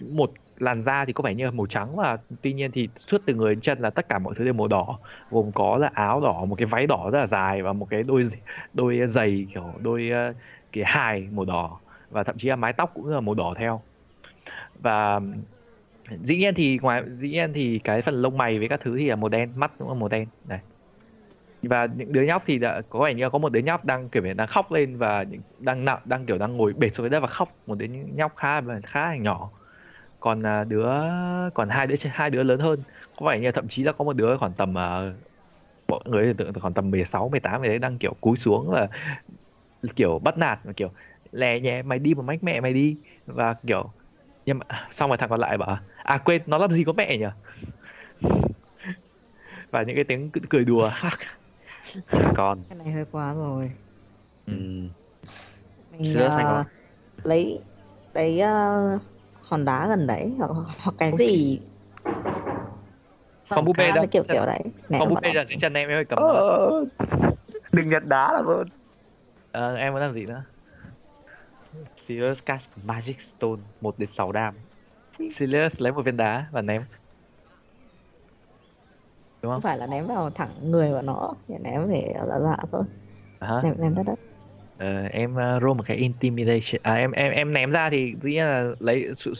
một làn da thì có vẻ như là màu trắng. Và tuy nhiên thì suốt từ người đến chân là tất cả mọi thứ đều màu đỏ. Gồm có là áo đỏ một cái váy đỏ rất là dài và một cái đôi đôi giày kiểu đôi ờ, cái hài màu đỏ. Và thậm chí là mái tóc cũng là màu đỏ theo. Và dĩ nhiên thì ngoài dĩ nhiên thì cái phần lông mày với các thứ thì là màu đen mắt cũng là màu đen này và những đứa nhóc thì đã có vẻ như là có một đứa nhóc đang kiểu đang khóc lên và những- đang nặng đang kiểu đang ngồi bệt xuống đất và khóc. Một đứa nhóc khá là khá là nhỏ. Còn à, đứa còn hai đứa hai đứa lớn hơn. Có vẻ như là thậm chí là có một đứa khoảng tầm à, mọi người tưởng tượng khoảng tầm 16, 18 gì đấy đang kiểu cúi xuống và kiểu bắt nạt và kiểu lè nhẹ mày đi mà mách mẹ mày đi. Và kiểu nhưng mà xong rồi thằng còn lại bảo à quên nó làm gì có mẹ nhỉ? Và những cái tiếng cười- đùa. Con. Cái này hơi quá rồi. ừ. Mình Sữa xanh ờ, rồi. lấy lấy ờ, hòn đá gần đấy hoặc, hoặc cái gì. Con búp bê là kiểu kiểu đấy. Con búp bê là dưới chân em em ơi cầm Ờ, đừng nhặt đá là luôn Ờ, em muốn làm gì nữa Sirius cast Magic Stone 1 đến 6 đam. Sirius lấy một viên đá và ném. Đúng Không? Không phải là ném vào thẳng người của nó, chỉ ném để giả giả thôi. À. Ném ném đất đất. Ờ, em uh, roll một cái intimidation. À em em em ném ra thì dĩ nhiên là lấy sự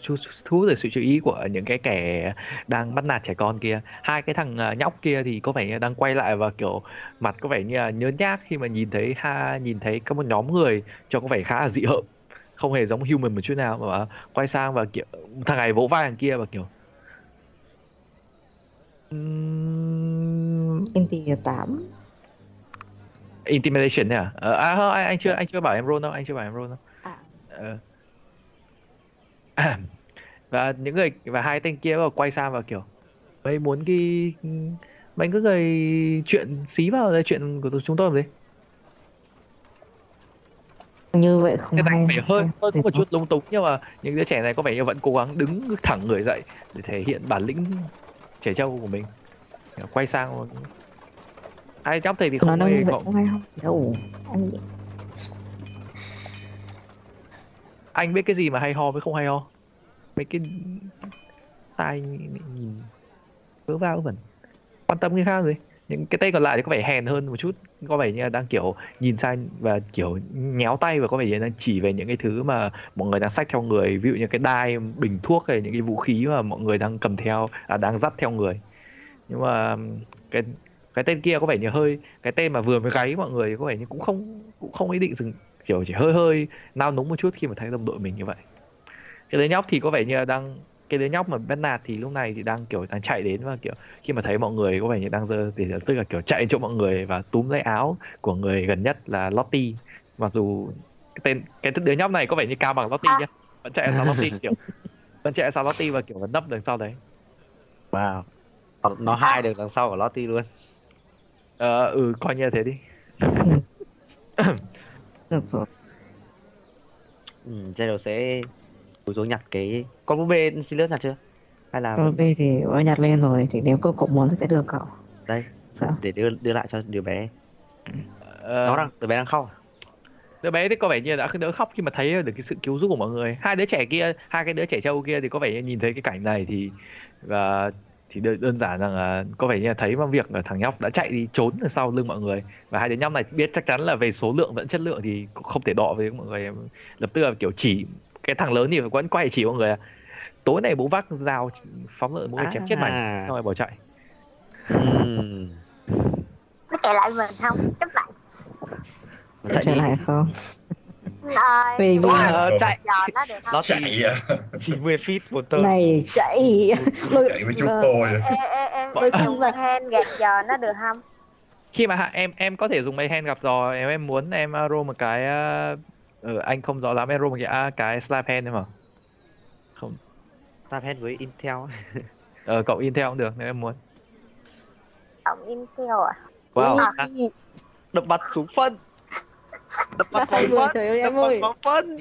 thu hút sự chú ý của những cái kẻ đang bắt nạt trẻ con kia. Hai cái thằng ờ, nhóc kia thì có vẻ đang quay lại và kiểu mặt có vẻ như là nhớ nhác khi mà nhìn thấy ha nhìn thấy có một nhóm người trông có vẻ khá là dị hợm không hề giống human một chút nào mà quay sang và kiểu thằng này vỗ vai thằng kia và kiểu "Ừm, Inti 8. intimidation đấy à? Ờ, à không, anh, anh chưa anh chưa bảo em roll đâu, anh chưa bảo em roll đâu. À. Ờ. và những người và hai tên kia vào quay sang và kiểu mày muốn cái mày cứ gây chuyện xí vào đây chuyện của chúng tôi làm gì? Như vậy không hay này phải gì có một chút lung túng nhưng mà những đứa trẻ này có vẻ như vẫn cố gắng đứng thẳng người dậy để thể hiện bản lĩnh trẻ trâu của mình. Quay sang hai nhóc này thì không hề như vậy không hay không? Gì đâu. Anh anh biết cái gì mà hay ho với không hay ho? Mấy cái tai nhìn vớ va vẩn quan tâm người khác gì? Những cái tay còn lại thì có vẻ hèn hơn một chút có vẻ như là đang kiểu nhìn sang và kiểu nhéo tay và có vẻ như là đang chỉ về những cái thứ mà mọi người đang xách theo người. Ví dụ như cái đai bình thuốc hay những cái vũ khí mà mọi người đang cầm theo à, đang dắt theo người. Nhưng mà cái cái tên kia có vẻ như hơi cái tên mà vừa mới gáy mọi người có vẻ như cũng không cũng không ý định dừng kiểu chỉ hơi hơi nao núng một chút khi mà thấy đồng đội mình như vậy. Cái đấy nhóc thì có vẻ như là đang cái đứa nhóc mà bắt nạt thì lúc này thì đang kiểu đang chạy đến và kiểu khi mà thấy mọi người có vẻ như đang giơ thì tức là kiểu chạy đến chỗ mọi người và túm lấy áo của người gần nhất là Lottie. Mặc dù cái tên cái đứa nhóc này có vẻ như cao bằng Lottie nhá vẫn chạy sau Lottie kiểu vẫn chạy sau Lottie và kiểu vẫn nấp đằng sau đấy. Wow. Nó, nó hai được đằng sau của Lottie luôn. Ờ ừ coi như là thế đi. Được rồi. Ừ, Zero sẽ cúi xuống nhặt cái con búp bê Sirius nhặt chưa? Hay là rồi bây thì tôi nhặt lên rồi thì nếu cậu cậu muốn thì sẽ đưa cậu. Đây sao? để đưa đưa lại cho đứa bé. Ờ, nó đang đứa bé đang khóc à? đứa bé thì có vẻ như đã đỡ khóc khi mà thấy được cái sự cứu giúp của mọi người. Hai đứa trẻ kia hai cái đứa trẻ trâu kia thì có vẻ như nhìn thấy cái cảnh này thì và thì đơn, giản rằng là có vẻ như là thấy mà việc là thằng nhóc đã chạy đi trốn ở sau lưng mọi người. Và hai đứa nhóc này biết chắc chắn là về số lượng vẫn chất lượng thì cũng không thể đọ với mọi người. Lập tức là kiểu chỉ cái thằng lớn thì vẫn quay chỉ mọi người là tối này bố vác dao phóng lợi mỗi người chém chết mày À. xong rồi bỏ chạy Ừm, Nó chạy lại mình không? Chấp lại. chạy trở lại không Ờ, vì vì Ờ, chạy nó được không? nó chạy chỉ à chỉ 10 feet một tơ này chạy lôi chạy với chúng ờ, tôi à. Không dùng là- hand gạt giờ nó được không? khi mà em em có thể dùng mấy hand gặp giò em em muốn em uh, roll một cái uh, ừ, anh không rõ lắm em roll một cái uh, cái slap hand em mà. Không. Tap hết với Intel. Ờ, cậu intel cũng được nếu em muốn. Cộng Intel à? wow. À. đập mặt xuống phân. Đập mặt vào phân. trời ơi đập em mặt ơi. vào phân.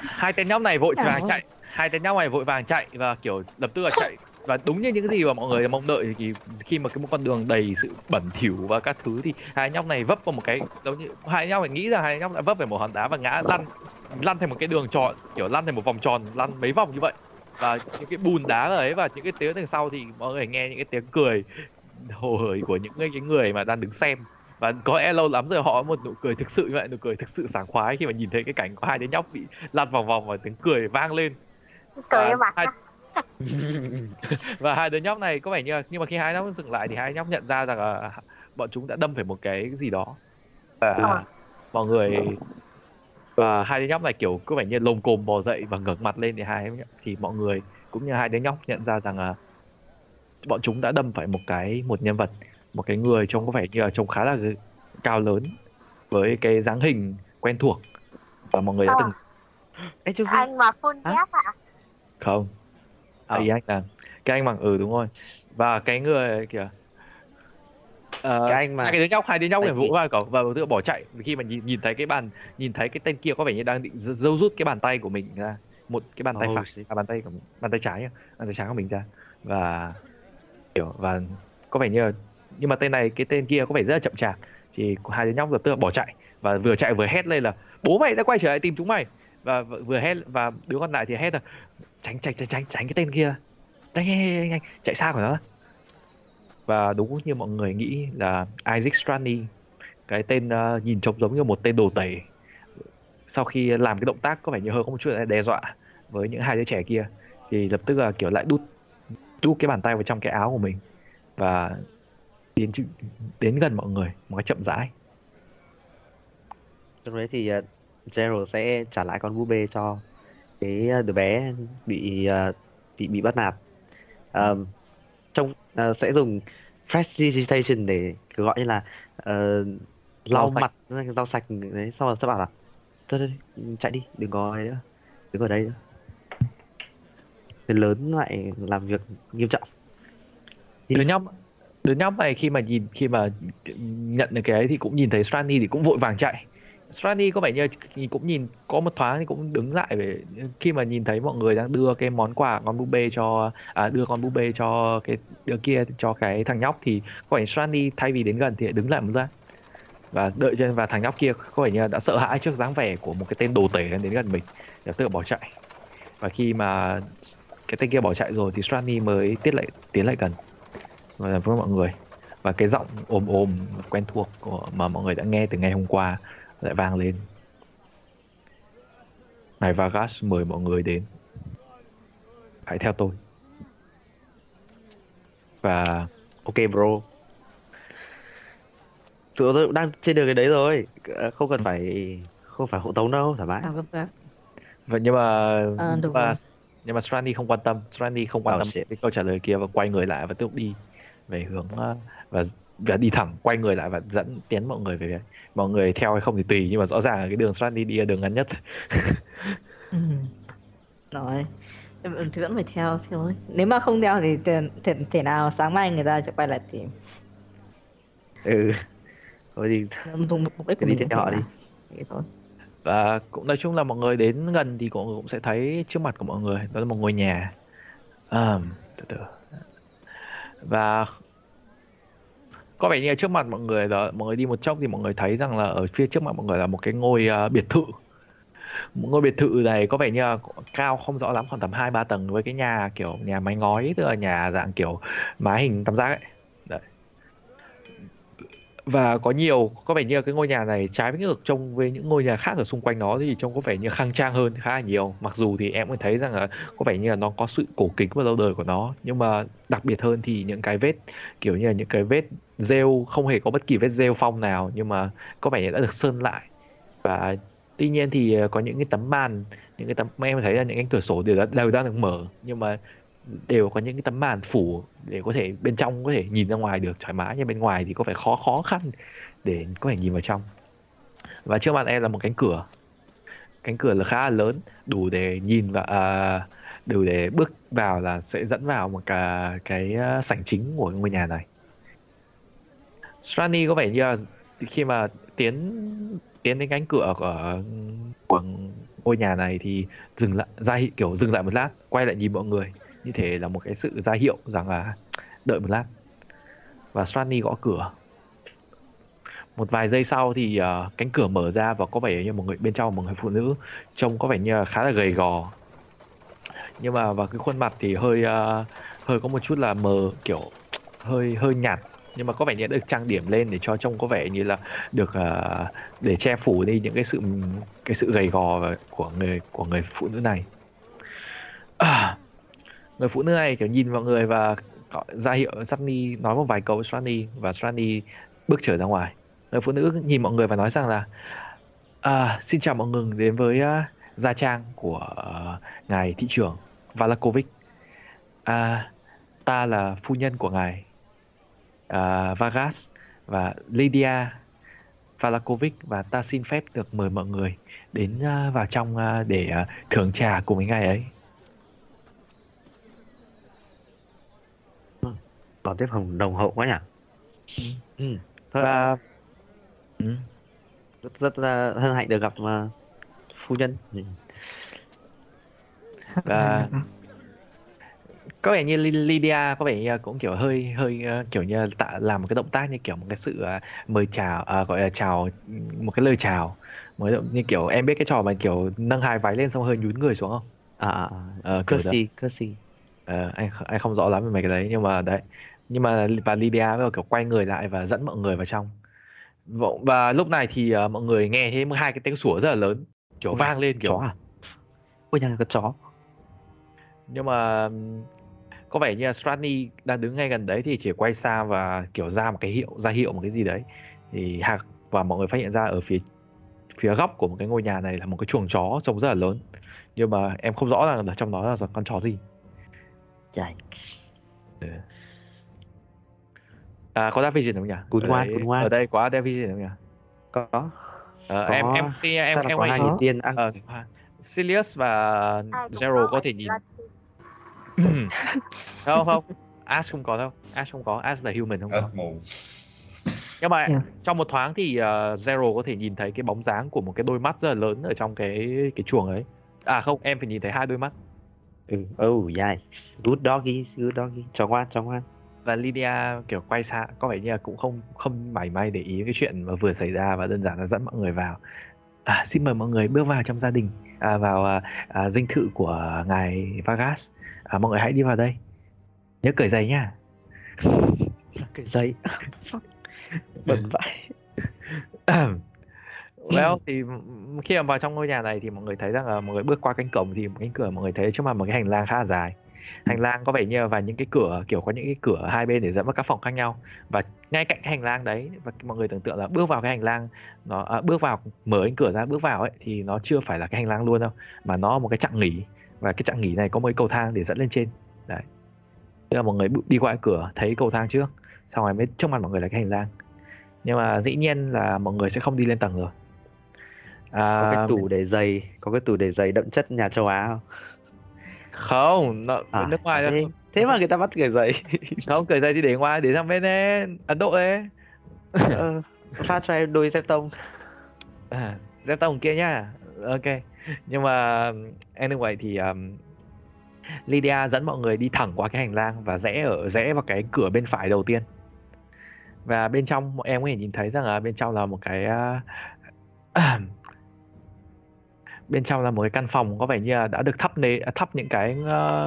Hai tên nhóc này vội vàng chạy. Hai tên nhóc này vội vàng chạy và kiểu lập tức là chạy và đúng như những gì mà mọi người mong đợi thì khi mà cái một con đường đầy sự bẩn thỉu và các thứ thì hai nhóc này vấp vào một cái giống như hai nhóc này nghĩ rằng hai nhóc đã vấp vào một hòn đá và ngã lăn lăn thành một cái đường tròn kiểu lăn thành một vòng tròn lăn mấy vòng như vậy. Và những cái bùn đá ấy và những cái tiếng đằng sau thì mọi người nghe những cái tiếng cười hồ hởi của những cái người mà đang đứng xem. Và có lẽ lâu lắm rồi họ có một nụ cười thực sự như vậy nụ cười thực sự sảng khoái khi mà nhìn thấy cái cảnh có hai đứa nhóc bị lăn vòng vòng và tiếng cười vang lên. Cười À, hai-. và hai đứa nhóc này có vẻ như là nhưng mà khi hai nhóc dừng lại thì hai nhóc nhận ra rằng là bọn chúng đã đâm phải một cái gì đó và mọi người và hai đứa nhóc này kiểu có vẻ như lồm cồm bò dậy và ngẩng mặt lên thì hai thì mọi người cũng như hai đứa nhóc nhận ra rằng là bọn chúng đã đâm phải một cái một nhân vật một cái người trông có vẻ như là trông khá là cao lớn với cái dáng hình quen thuộc và mọi người đã Ờ. từng Ê, Vi, Anh mà full Hả? giáp à? không. À, ý anh là cái anh bằng ừ đúng rồi. Và cái người kìa. Ờ, cái anh mà cái đứa nhóc hai đứa nhóc này vỗ gì? vào cậu và tự bỏ chạy. Khi mà nhìn nhìn thấy cái bàn nhìn thấy cái tên kia có vẻ như đang định giơ rút cái bàn tay của mình ra. Một cái bàn tay Oh, phải à, bàn tay của bàn tay trái bàn tay trái của mình ra. Và kiểu và có vẻ như là nhưng mà tên này cái tên kia có vẻ rất là chậm chạp. Thì hai đứa nhóc lập tức là bỏ chạy. Và vừa chạy vừa hét lên là bố mày đã quay trở lại tìm chúng mày và vừa hét và đứa còn lại thì hét là tránh tránh tránh tránh tránh cái tên kia. Tránh nhanh nhanh, nhanh chạy xa của nó. Và đúng như mọi người nghĩ là Isaac Strani cái tên uh, nhìn trông giống như một tên đồ tể sau khi làm cái động tác có vẻ như hơi có một chút đe dọa với những hai đứa trẻ kia thì lập tức là kiểu lại đút đút cái bàn tay vào trong cái áo của mình. Và đến đến gần mọi người một cách chậm rãi. Lúc đấy thì ờ, Gerald sẽ trả lại con búp bê cho cái uh, đứa bé bị uh, bị bị bắt nạt. Um, trong uh, sẽ dùng prestidigitation để cứ gọi như là uh, lau mặt lau sạch đấy sau rồi sẽ bảo là thôi thôi chạy đi đừng có ấy nữa đừng ở đây nữa. Người lớn lại làm việc nghiêm trọng. Đứa nhóc đứa nhóc này khi mà nhìn khi mà nhận được cái ấy thì cũng nhìn thấy Strani thì cũng vội vàng chạy Strani có vẻ như cũng nhìn có một thoáng thì cũng đứng lại về khi mà nhìn thấy mọi người đang đưa cái món quà con búp bê cho à, đưa con búp bê cho cái đứa kia cho cái thằng nhóc thì có vẻ Strani thay vì đến gần thì đứng lại một ra và đợi cho và thằng nhóc kia có vẻ như đã sợ hãi trước dáng vẻ của một cái tên đồ tể đến gần mình để tự bỏ chạy. Và khi mà cái tên kia bỏ chạy rồi thì Strani mới tiến lại tiến lại gần và với mọi người. Và cái giọng ồm ồm quen thuộc của mà mọi người đã nghe từ ngày hôm qua lại vang lên. Ngài Vargas mời mọi người đến. Hãy theo tôi. Và ok bro. Tụi tôi đang trên đường cái đấy rồi. Ờ, không cần phải không phải hộ tống đâu thoải mái. Gáp. vậy nhưng mà Ờ, được nhưng mà nhưng mà Strani không quan tâm. Strani không quan Oh, tâm shit. cái câu trả lời kia và quay người lại và tiếp tục đi về hướng ờ, và và đi thẳng quay người lại và dẫn tiến mọi người về mọi người theo hay không thì tùy nhưng mà rõ ràng là cái đường Strani đi là đường ngắn nhất Ừ. Rồi. Em ừ, thì vẫn phải theo thôi. Nếu mà không theo thì thể, thể, thể nào sáng mai người ta sẽ quay lại tìm. ừ thôi thì Dùng mục đích của đi theo họ đi. Thế thôi. và cũng nói chung là mọi người đến gần thì cũng cũng sẽ thấy trước mặt của mọi người đó là một ngôi nhà à, từ từ và có vẻ như là trước mặt mọi người đó mọi người đi một chốc thì mọi người thấy rằng là ở phía trước mặt mọi người là một cái ngôi uh, biệt thự. Một ngôi biệt thự này có vẻ như là cao không rõ lắm khoảng tầm hai ba tầng với cái nhà kiểu nhà mái ngói tức là nhà dạng kiểu mái hình tam giác ấy. Đấy. Và có nhiều có vẻ như là cái ngôi nhà này trái với ngược trông với những ngôi nhà khác ở xung quanh nó thì trông có vẻ như khang trang hơn khá là nhiều. Mặc dù thì em cũng thấy rằng là có vẻ như là nó có sự cổ kính và lâu đời của nó nhưng mà đặc biệt hơn thì những cái vết kiểu như là những cái vết rêu không hề có bất kỳ vết rêu phong nào nhưng mà có vẻ như đã được sơn lại. Và tuy nhiên thì ờ, có những cái tấm màn những cái tấm em thấy là những cánh cửa sổ đều đã đều đang được mở nhưng mà đều có những cái tấm màn phủ để có thể bên trong có thể nhìn ra ngoài được thoải mái nhưng bên ngoài thì có vẻ khó khó khăn để có thể nhìn vào trong. Và trước mặt em là một cánh cửa. Cánh cửa là khá là lớn đủ để nhìn và à, đủ để bước vào là sẽ dẫn vào một cái cái sảnh chính của ngôi nhà này. Strani có vẻ như là khi mà tiến tiến đến cánh cửa của của ngôi nhà này thì dừng lại ra hiệu kiểu dừng lại một lát quay lại nhìn mọi người. Như thể là một cái sự ra hiệu rằng là đợi một lát. Và Strani gõ cửa. Một vài giây sau thì uh, cánh cửa mở ra và có vẻ như một người bên trong một người phụ nữ trông có vẻ như là khá là gầy gò. Nhưng mà và cái khuôn mặt thì hơi uh, hơi có một chút là mờ kiểu hơi hơi nhạt nhưng mà có vẻ như đã được trang điểm lên để cho trông có vẻ như là được uh, để che phủ đi những cái sự cái sự gầy gò của người của người phụ nữ này. À, người phụ nữ này kiểu nhìn vào người và gọi ra hiệu Sunny nói một vài câu với Sunny và Sunny bước trở ra ngoài. Người phụ nữ nhìn mọi người và nói rằng là à, xin chào mọi người đến với uh, gia trang của uh, ngài thị trưởng Valakovic. À, ta là phu nhân của ngài à, Vargas và Lydia Valakovic và ta xin phép được mời mọi người đến à, vào trong à, để à, thưởng trà cùng với ngài ấy đón tiếp hồng đồng hậu quá nhỉ ừ. Thôi, và ừ. rất, rất là hân hạnh được gặp mà phu nhân ừ. và có vẻ như Ly- Lydia có vẻ như cũng kiểu hơi hơi ờ, kiểu như là tạ làm một cái động tác như kiểu một cái sự ờ, mời chào à, gọi là chào một cái lời chào. Mới như kiểu em biết cái trò mà kiểu nâng hai váy lên xong hơi nhún người xuống không? À, à, à. ờ. Courtesy, courtesy. Ờ, anh anh không rõ lắm về mấy cái đấy nhưng mà đấy. Nhưng mà và Lydia đầu kiểu quay người lại và dẫn mọi người vào trong. Và, lúc này thì ờ, mọi người nghe thấy hai cái tiếng sủa rất là lớn. Kiểu Ôi, vang lên kiểu chó à? Ôi nhà có chó. Nhưng mà có vẻ như là Stratny đang đứng ngay gần đấy thì chỉ quay xa và kiểu ra một cái hiệu ra hiệu một cái gì đấy. Thì Hạc và mọi người phát hiện ra ở phía phía góc của một cái ngôi nhà này là một cái chuồng chó trông rất là lớn. Nhưng mà em không rõ là ở trong đó là con chó gì. Chà, à có Dark Vision không nhỉ? Cún Ở ngoan, cún ngoan. ở đây có Dark Vision không nhỉ? Có. Ờ, Có. em em thì em sao là em có hai nhìn tiên ăn? Ờ, Sirius và Zero có vậy, thể nhìn. không không. Ash không có đâu. Ash không có. Ash là human không có. Nhưng mà Yeah. trong một thoáng thì uh, Zero có thể nhìn thấy cái bóng dáng của một cái đôi mắt rất là lớn ở trong cái cái chuồng ấy. À không em phải nhìn thấy hai đôi mắt. Ừ. Oh yeah good doggy good doggy. Cho ngoan cho ngoan. Và Lydia kiểu quay xa. Có vẻ như là cũng không không mảy may để ý cái chuyện mà vừa xảy ra và đơn giản là dẫn mọi người vào. À, xin mời mọi người bước vào trong gia đình. À, vào à, à, dinh thự của ngài Vargas à, mọi người hãy đi vào đây. Nhớ cởi giày nhá cái giấy bẩn vãi. Well thì khi mà vào trong ngôi nhà này thì mọi người thấy rằng là mọi người bước qua cánh cổng thì một cánh cửa mọi người thấy trước mặt một cái hành lang khá là dài. Hành lang có vẻ như là và những cái cửa kiểu có những cái cửa hai bên để dẫn vào các phòng khác nhau. Và ngay cạnh cái hành lang đấy và mọi người tưởng tượng là bước vào cái hành lang nó à, bước vào mở cánh cửa ra bước vào ấy thì nó chưa phải là cái hành lang luôn đâu mà nó một cái chặng nghỉ và cái chặng nghỉ này có cái cầu thang để dẫn lên trên. Đấy. Tức là mọi người đi qua cửa thấy cầu thang trước. Xong rồi mới trước mặt mọi người là cái hành lang. Nhưng mà dĩ nhiên là mọi người sẽ không đi lên tầng rồi. À, có cái tủ để giày có cái tủ để giày đậm chất nhà châu Á không? Không nó à, nước ngoài thế, đâu thế mà người ta bắt cái giày. Không cởi giày thì để ngoài để sang bên đấy ấn độ đấy ờ, phát cho em đôi dép tông. À, dép tông kia nhá. Ok nhưng mà anyway thì um, Lydia dẫn mọi người đi thẳng qua cái hành lang và rẽ ở rẽ vào cái cửa bên phải đầu tiên. Và bên trong mọi em có thể nhìn thấy rằng là bên trong là một cái uh, bên trong là một cái căn phòng có vẻ như là đã được thắp nế à, thắp những cái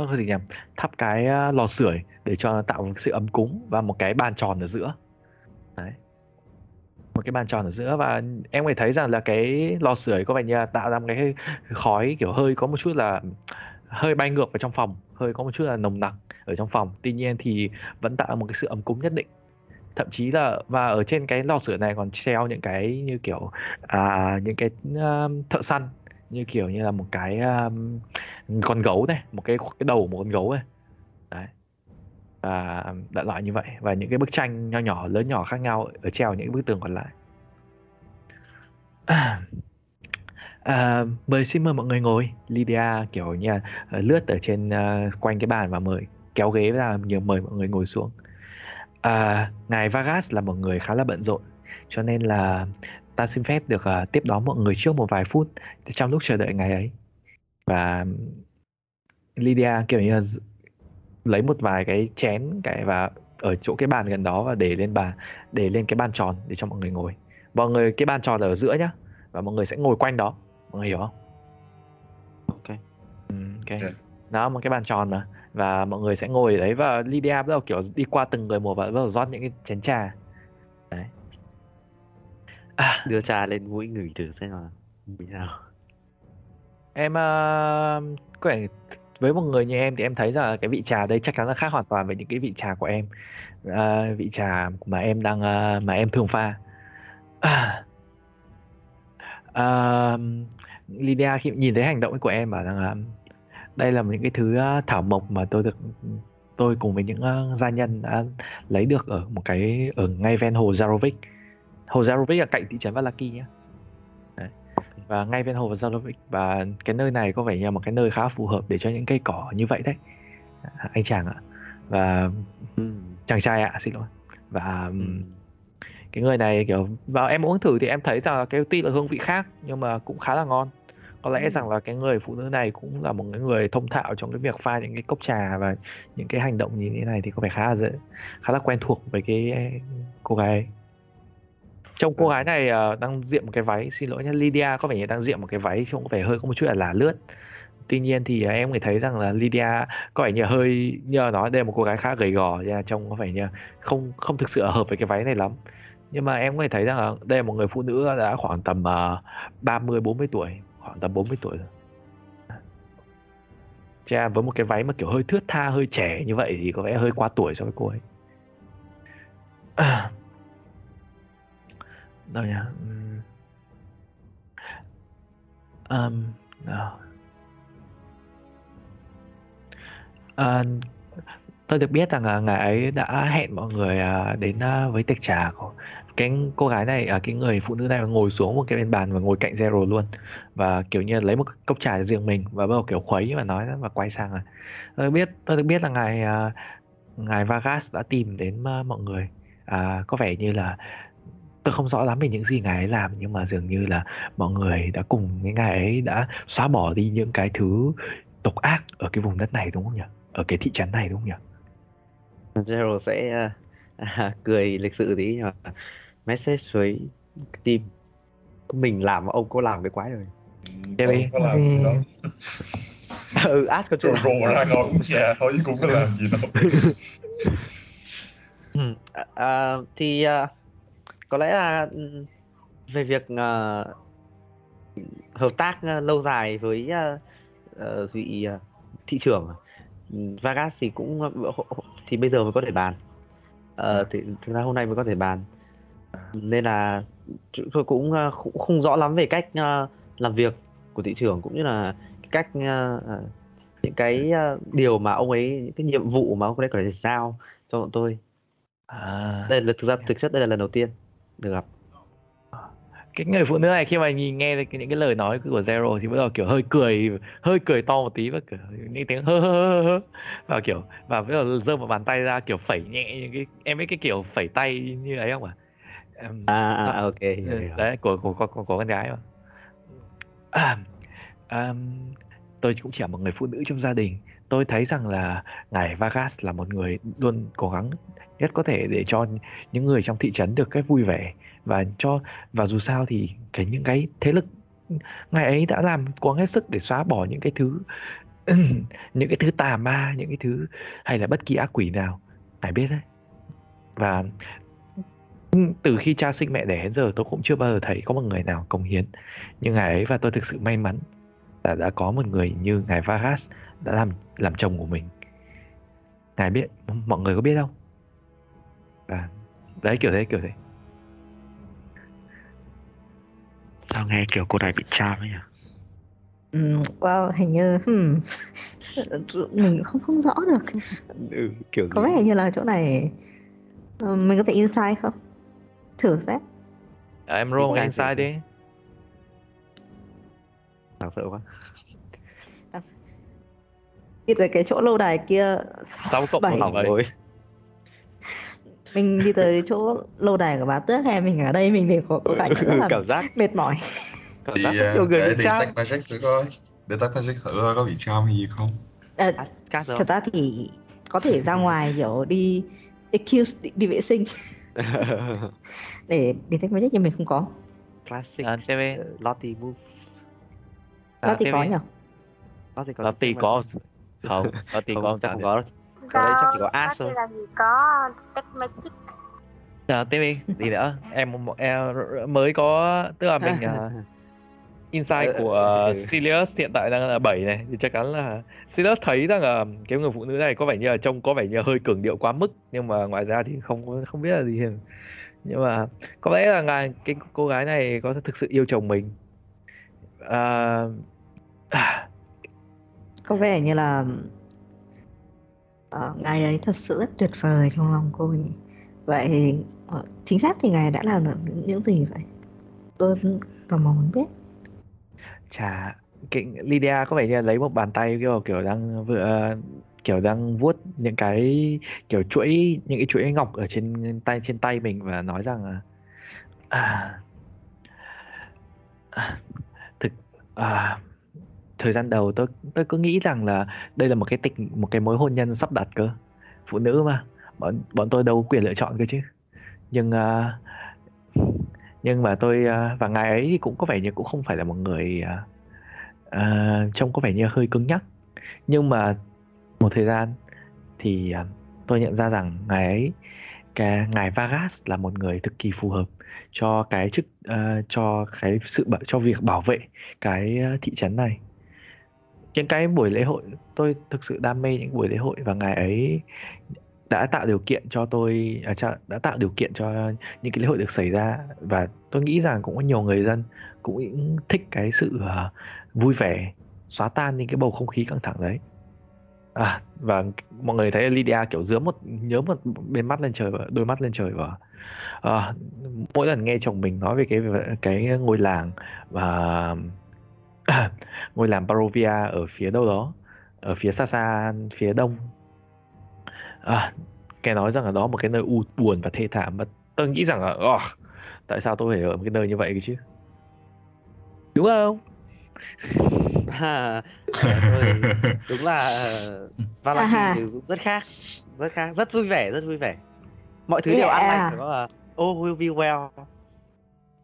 uh, gì nhỉ? Thắp cái uh, lò sưởi để cho tạo một sự ấm cúng và một cái bàn tròn ở giữa. Đấy một cái bàn tròn ở giữa và em có thấy rằng là cái lò sưởi có vẻ như là tạo ra một cái khói kiểu hơi có một chút là hơi bay ngược vào trong phòng hơi có một chút là nồng nặc ở trong phòng. Tuy nhiên thì vẫn tạo một cái sự ấm cúng nhất định. Thậm chí là và ở trên cái lò sưởi này còn treo những cái như kiểu à, những cái um, thợ săn như kiểu như là một cái um, con gấu này một cái cái đầu một con gấu này đấy và đại loại như vậy. Và những cái bức tranh nho nhỏ lớn nhỏ khác nhau ở treo những bức tường còn lại. À, mời xin mời mọi người ngồi. Lydia kiểu như ờ, lướt ở trên ờ, quanh cái bàn và mời kéo ghế ra nhờ mời mọi người ngồi xuống. À, ngài Vargas là một người khá là bận rộn cho nên là ta xin phép được ờ, tiếp đón mọi người trước một vài phút trong lúc chờ đợi ngài ấy. Và Lydia kiểu như là lấy một vài cái chén cái và ở chỗ cái bàn gần đó và để lên bàn để lên cái bàn tròn để cho mọi người ngồi. Mọi người cái bàn tròn là ở giữa nhá và mọi người sẽ ngồi quanh đó. Mọi người hiểu không? Ok. Ừ, ok. Ok. đó một cái bàn tròn mà. Và mọi người sẽ ngồi ở đấy và Lydia bắt đầu kiểu đi qua từng người một và bắt đầu rót những cái chén trà. Đấy. À, đưa trà lên mũi ngửi thử xem là như nào. Em uh, có vẻ với một người như em thì em thấy rằng là cái vị trà đây chắc chắn là khác hoàn toàn với những cái vị trà của em. À, vị trà mà em đang à, mà em thường pha. À, à, Lydia khi nhìn thấy hành động của em bảo rằng là đây là những cái thứ à, thảo mộc mà tôi được tôi cùng với những uh, gia nhân đã lấy được ở một cái ở ngay ven hồ Zarovic hồ Zarovic là cạnh thị trấn Valaki nhé và ngay ven hồ Zarovic và cái nơi này có vẻ như là một cái nơi khá phù hợp để cho những cây cỏ như vậy đấy À, anh chàng ạ và ừ. chàng trai ạ xin lỗi và Ừ. cái người này kiểu vào em uống thử thì em thấy rằng là cái tuy là hương vị khác nhưng mà cũng khá là ngon có lẽ rằng là cái người phụ nữ này cũng là một cái người thông thạo trong cái việc pha những cái cốc trà và những cái hành động như thế này thì có vẻ khá là dễ khá là quen thuộc với cái cô gái ấy. Trông cô gái này ờ, đang diện một cái váy xin lỗi nhé Lydia có vẻ như đang diện một cái váy trông có vẻ hơi có một chút là là lướt. Tuy nhiên thì ờ, em người thấy rằng là Lydia có vẻ như hơi như là nói đây là một cô gái khá gầy gò là trông có vẻ như không không thực sự hợp với cái váy này lắm. Nhưng mà em có thể thấy rằng là đây là một người phụ nữ đã khoảng tầm uh, 30 40 tuổi khoảng tầm 40 tuổi rồi. Cha với một cái váy mà kiểu hơi thướt tha hơi trẻ như vậy thì có vẻ hơi quá tuổi so với cô ấy đâu nhỉ? Um, Ừm, uh, À, tôi được biết rằng là ngài ấy đã hẹn mọi người uh, đến uh, với tiệc trà của cái cô gái này uh, cái người phụ nữ này ngồi xuống một cái bên bàn và ngồi cạnh Zero luôn. Và kiểu như lấy một cốc trà cho riêng mình và bắt đầu kiểu khuấy và nói và quay sang là tôi được biết tôi được biết là ngài uh, ngài Vargas đã tìm đến uh, mọi người. Uh, có vẻ như là tôi không rõ lắm về những gì ngài ấy làm nhưng mà dường như là mọi người đã cùng với ngài ấy đã xóa bỏ đi những cái thứ độc ác ở cái vùng đất này đúng không nhỉ? Ở cái thị trấn này đúng không nhỉ? Gerald sẽ à, à, cười lịch sự tí nhưng mà message với team. Mình làm mà ông có làm cái quái rồi. Đi. có làm gì đâu. Ừ ask có chuyện rồ ra ngồi uống trà thôi chứ cũng có làm gì đâu. Ừ, à, à, thì à, có lẽ là ừ, về việc à, hợp tác à, lâu dài với ờ, vị à, thị trưởng ừ, Vargas thì cũng thì bây giờ mới có thể bàn. Ờ, thì thực ra hôm nay mới có thể bàn. Nên là tôi cũng cũng không rõ lắm về cách à, làm việc của thị trưởng cũng như là cách à, những cái à, điều mà ông ấy những cái nhiệm vụ mà ông ấy có thể giao cho bọn tôi. À, đây là thực ra thực chất đây là lần đầu tiên được cái người phụ nữ này khi mà nhìn nghe những cái lời nói của Zero thì bắt đầu kiểu hơi cười hơi cười to một tí và kiểu những tiếng hơ hơ hơ hơ và kiểu và bắt đầu giơ một bàn tay ra kiểu phẩy nhẹ những cái em biết cái kiểu phẩy tay như ấy không ạ? À, à, à, à ok Ừ, đấy của của của, của, của con gái mà. À, um, tôi cũng chỉ là một người phụ nữ trong gia đình tôi thấy rằng là ngài Vargas là một người luôn cố gắng nhất có thể để cho những người trong thị trấn được cái vui vẻ. Và cho, và dù sao thì cái những cái thế lực ngài ấy đã làm cố gắng hết sức để xóa bỏ những cái thứ, những cái thứ tà ma, những cái thứ hay là bất kỳ ác quỷ nào. Ngài biết đấy. Và từ khi cha sinh mẹ đẻ đến giờ tôi cũng chưa bao giờ thấy có một người nào cống hiến như ngài ấy. Và tôi thực sự may mắn là đã có một người như ngài Vargas đã làm làm chồng của mình ngài biết mọi người có biết không và đấy kiểu thế kiểu thế sao nghe kiểu cô này bị cham ấy nhỉ Ừ, wow, hình như hmm, mình không không rõ được. ừ, kiểu Có vẻ như là chỗ này ờ, mình có thể insight không? Thử xét. à, em roll Inside inside thử. đi đáng sợ quá Đi tới cái chỗ lâu đài kia sáu cộng bảy. rồi? Mình đi tới chỗ lâu đài của bà tước hay mình ở đây mình đều có có cảm giác rất là cảm giác. mệt mỏi. Cảm đi giác à, nhiều người để bị đi cham tách magic thử coi để tách magic thử coi có bị charm hay gì không? Ờ, rồi. thật ra thì có thể ra ngoài kiểu đi excuse đi, đi vệ sinh. Để để take magic nhưng mình không có. Classic. À, TV Lottie move. À, nó thì có nhỉ Lottie có. tì có không nó tì không, có chắc không có đấy chắc chỉ có thì thôi. làm gì có tech magic. À, TV gì nữa? Em, em mới có tức là mình à, insight Ờ, của ờ, Sirius hiện tại đang là 7 này thì chắc chắn là Sirius thấy rằng là cái người phụ nữ này có vẻ như là trông có vẻ như là hơi cường điệu quá mức nhưng mà ngoài ra thì không không biết là gì nhưng mà có lẽ là ngài cái cô gái này có thực sự yêu chồng mình. À, à, có vẻ như là ờ, uh, ngày ấy thật sự rất tuyệt vời trong lòng cô nhỉ. Vậy uh, chính xác thì ngài đã làm được những, những gì vậy? Tôi tò mò muốn biết. Chà cái Lydia có vẻ như là lấy một bàn tay kiểu kiểu đang vừa kiểu đang vuốt những cái kiểu chuỗi những cái chuỗi ngọc ở trên tay trên tay mình và nói rằng là à, à, thực à, thời gian đầu tôi tôi cứ nghĩ rằng là đây là một cái tình một cái mối hôn nhân sắp đặt cơ. Phụ nữ mà bọn bọn tôi đâu có quyền lựa chọn cơ chứ. Nhưng uh, nhưng mà tôi uh, và ngài ấy thì cũng có vẻ như cũng không phải là một người uh, uh, trông có vẻ như hơi cứng nhắc. Nhưng mà một thời gian thì uh, tôi nhận ra rằng ngài ấy cái ngài Vargas là một người cực kỳ phù hợp cho cái chức uh, cho cái sự cho việc bảo vệ cái thị trấn này những cái buổi lễ hội tôi thực sự đam mê những buổi lễ hội và ngài ấy đã tạo điều kiện cho tôi à, đã tạo điều kiện cho những cái lễ hội được xảy ra. Và tôi nghĩ rằng cũng có nhiều người dân cũng thích cái sự à, vui vẻ xóa tan những cái bầu không khí căng thẳng đấy. À và mọi người thấy Lydia kiểu dướng một nhớ một bên mắt lên trời và đôi mắt lên trời và à, mỗi lần nghe chồng mình nói về cái cái ngôi làng và ngôi làng Barovia ở phía đâu đó ở phía xa xa phía đông à, nghe nói rằng là đó một cái nơi u buồn và thê thảm mà tôi nghĩ rằng là oh, tại sao tôi phải ở một cái nơi như vậy chứ đúng không À, thôi, đúng là ờ, Valaki À. thì cũng rất khác rất khác rất vui vẻ rất vui vẻ mọi thứ đều ăn Yeah. lành phải có là oh will be well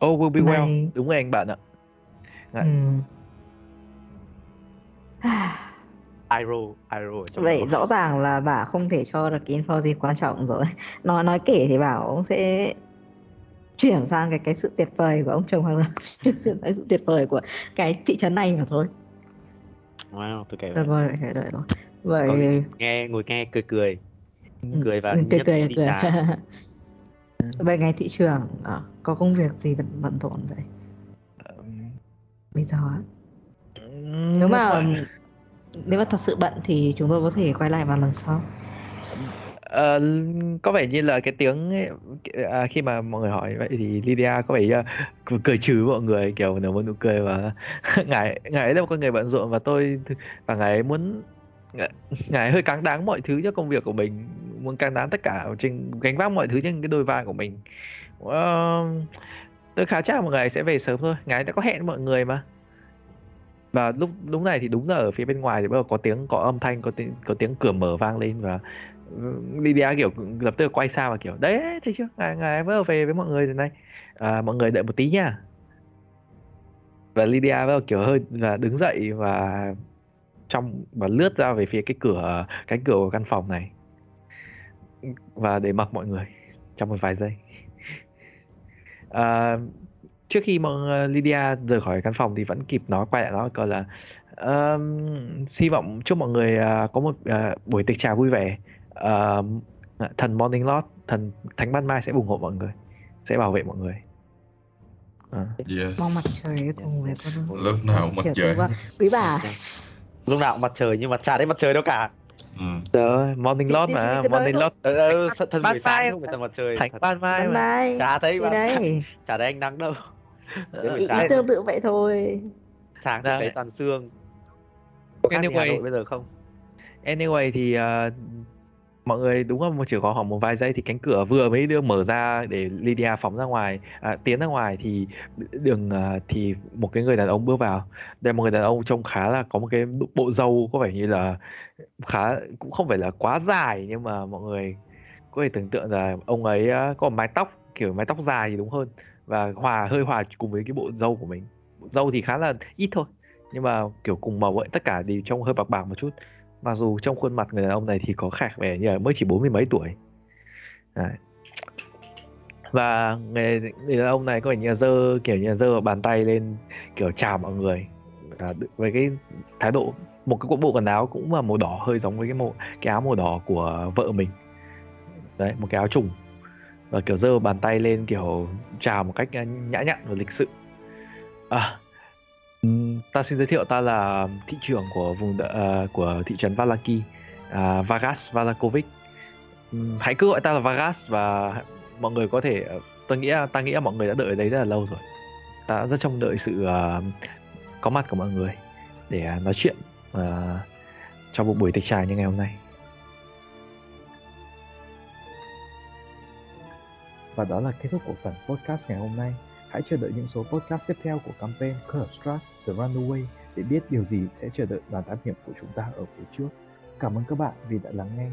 oh will be well Này. đúng rồi anh bạn ạ Dạ. Ừm. iro iro Vậy đó. rõ ràng là bà không thể cho được cái info gì quan trọng rồi. Nói nói kể thì bảo ông sẽ chuyển sang cái cái sự tuyệt vời của ông chồng hoặc là chuyển sang cái sự tuyệt vời của cái thị trấn này mà thôi. wow tôi kể Được vậy. rồi, đợi rồi. Vậy Còn nghe ngồi nghe cười cười Ừ, cười và ừ, cười cười đi cười. Vậy ngày thị trường ờ, có công việc gì bận bận rộn vậy? Bây giờ á? nếu mà nếu mà thật sự bận thì chúng tôi có thể quay lại vào lần sau. Ờ, có vẻ như là cái tiếng ấy, à, khi mà mọi người hỏi vậy thì Lydia có vẻ như cười, trừ mọi người kiểu nở một nụ cười và ngài ngài ấy là một con người bận rộn và tôi và ngài ấy muốn ngài, hơi cáng đáng mọi thứ cho công việc của mình muốn cáng đáng tất cả trên gánh vác mọi thứ trên cái đôi vai của mình. Uh, tôi khá chắc mọi người sẽ về sớm thôi. Ngài đã có hẹn mọi người mà và lúc lúc này thì đúng là ở phía bên ngoài thì bắt đầu có tiếng có âm thanh có tiếng có tiếng cửa mở vang lên và ừ, Lydia kiểu lập tức quay sang và kiểu đấy thấy chưa? Ngài ngài vừa về với mọi người rồi này. À, mọi người đợi một tí nha. Và Lydia bắt đầu kiểu hơi là đứng dậy và trong và lướt ra về phía cái cửa cánh cửa của căn phòng này. Và để mặc mọi người trong một vài giây. À, trước khi mà ờ, Lydia rời khỏi căn phòng thì vẫn kịp nói quay lại nói câu là um, hy vọng chúc mọi người à, có một à, buổi tiệc trà vui vẻ À, thần Morning Lord thần thánh ban mai sẽ ủng hộ mọi người sẽ bảo vệ mọi người à. Yes. Mong mặt trời cùng với con Lúc nào mặt Kiểu trời. quý bà- Quý bà. lúc nào mặt trời nhưng mà chả thấy mặt trời đâu cả Ừ. Trời, Morning Thì- Lord mà Morning. Lord ờ, ờ, thân- buổi sáng mai không phải tầm mặt trời thánh ban mai mà chả thấy ban đấy. chả thấy ánh nắng đâu Ờ, Ý, ý tương tự vậy thôi. sáng thì Đấy. thấy toàn sương có khác Hà Anyway. Nội bây giờ không Anyway thì à, mọi người đúng là một chỉ có khoảng một vài giây thì cánh cửa vừa mới đưa mở ra để Lydia phóng ra ngoài à, tiến ra ngoài thì đường à, thì một cái người đàn ông bước vào đây một người đàn ông trông khá là có một cái bộ râu có vẻ như là khá cũng không phải là quá dài nhưng mà mọi người có thể tưởng tượng là ông ấy à, có mái tóc kiểu mái tóc dài thì đúng hơn và hòa hơi hòa cùng với cái bộ dâu của mình. Bộ thì khá là ít thôi nhưng mà kiểu cùng màu ấy tất cả đều trông hơi bạc bạc một chút. Mặc dù trong khuôn mặt người đàn ông này thì có khạc vẻ như là mới chỉ bốn mươi mấy tuổi. Đấy. và người, người đàn ông này có vẻ như là dơ kiểu như là dơ bàn tay lên kiểu chào mọi người. À, với cái thái độ một cái bộ quần áo cũng là màu đỏ hơi giống với cái màu cái áo màu đỏ của vợ mình. Đấy một cái áo trùng và kiểu giơ bàn tay lên kiểu chào một cách ờ, nhã nhặn và lịch sự. À ta xin giới thiệu ta là thị trưởng của vùng đợ, uh, ờ, của thị trấn Valaki uh, Vagas Valakovic. Um, hãy cứ gọi ta là Vagas và mọi người có thể tôi nghĩ ta nghĩ à, mọi người đã đợi ở đấy rất là lâu rồi. Ta rất trông đợi sự uh, có mặt của mọi người để à, nói chuyện uh, trong một buổi tiệc trà như ngày hôm nay. Và đó là kết thúc của phần podcast ngày hôm nay. Hãy chờ đợi những số podcast tiếp theo của campaign Curve Strat The Runaway để biết điều gì sẽ chờ đợi đoàn thám hiểm của chúng ta ở phía trước. Cảm ơn các bạn vì đã lắng nghe.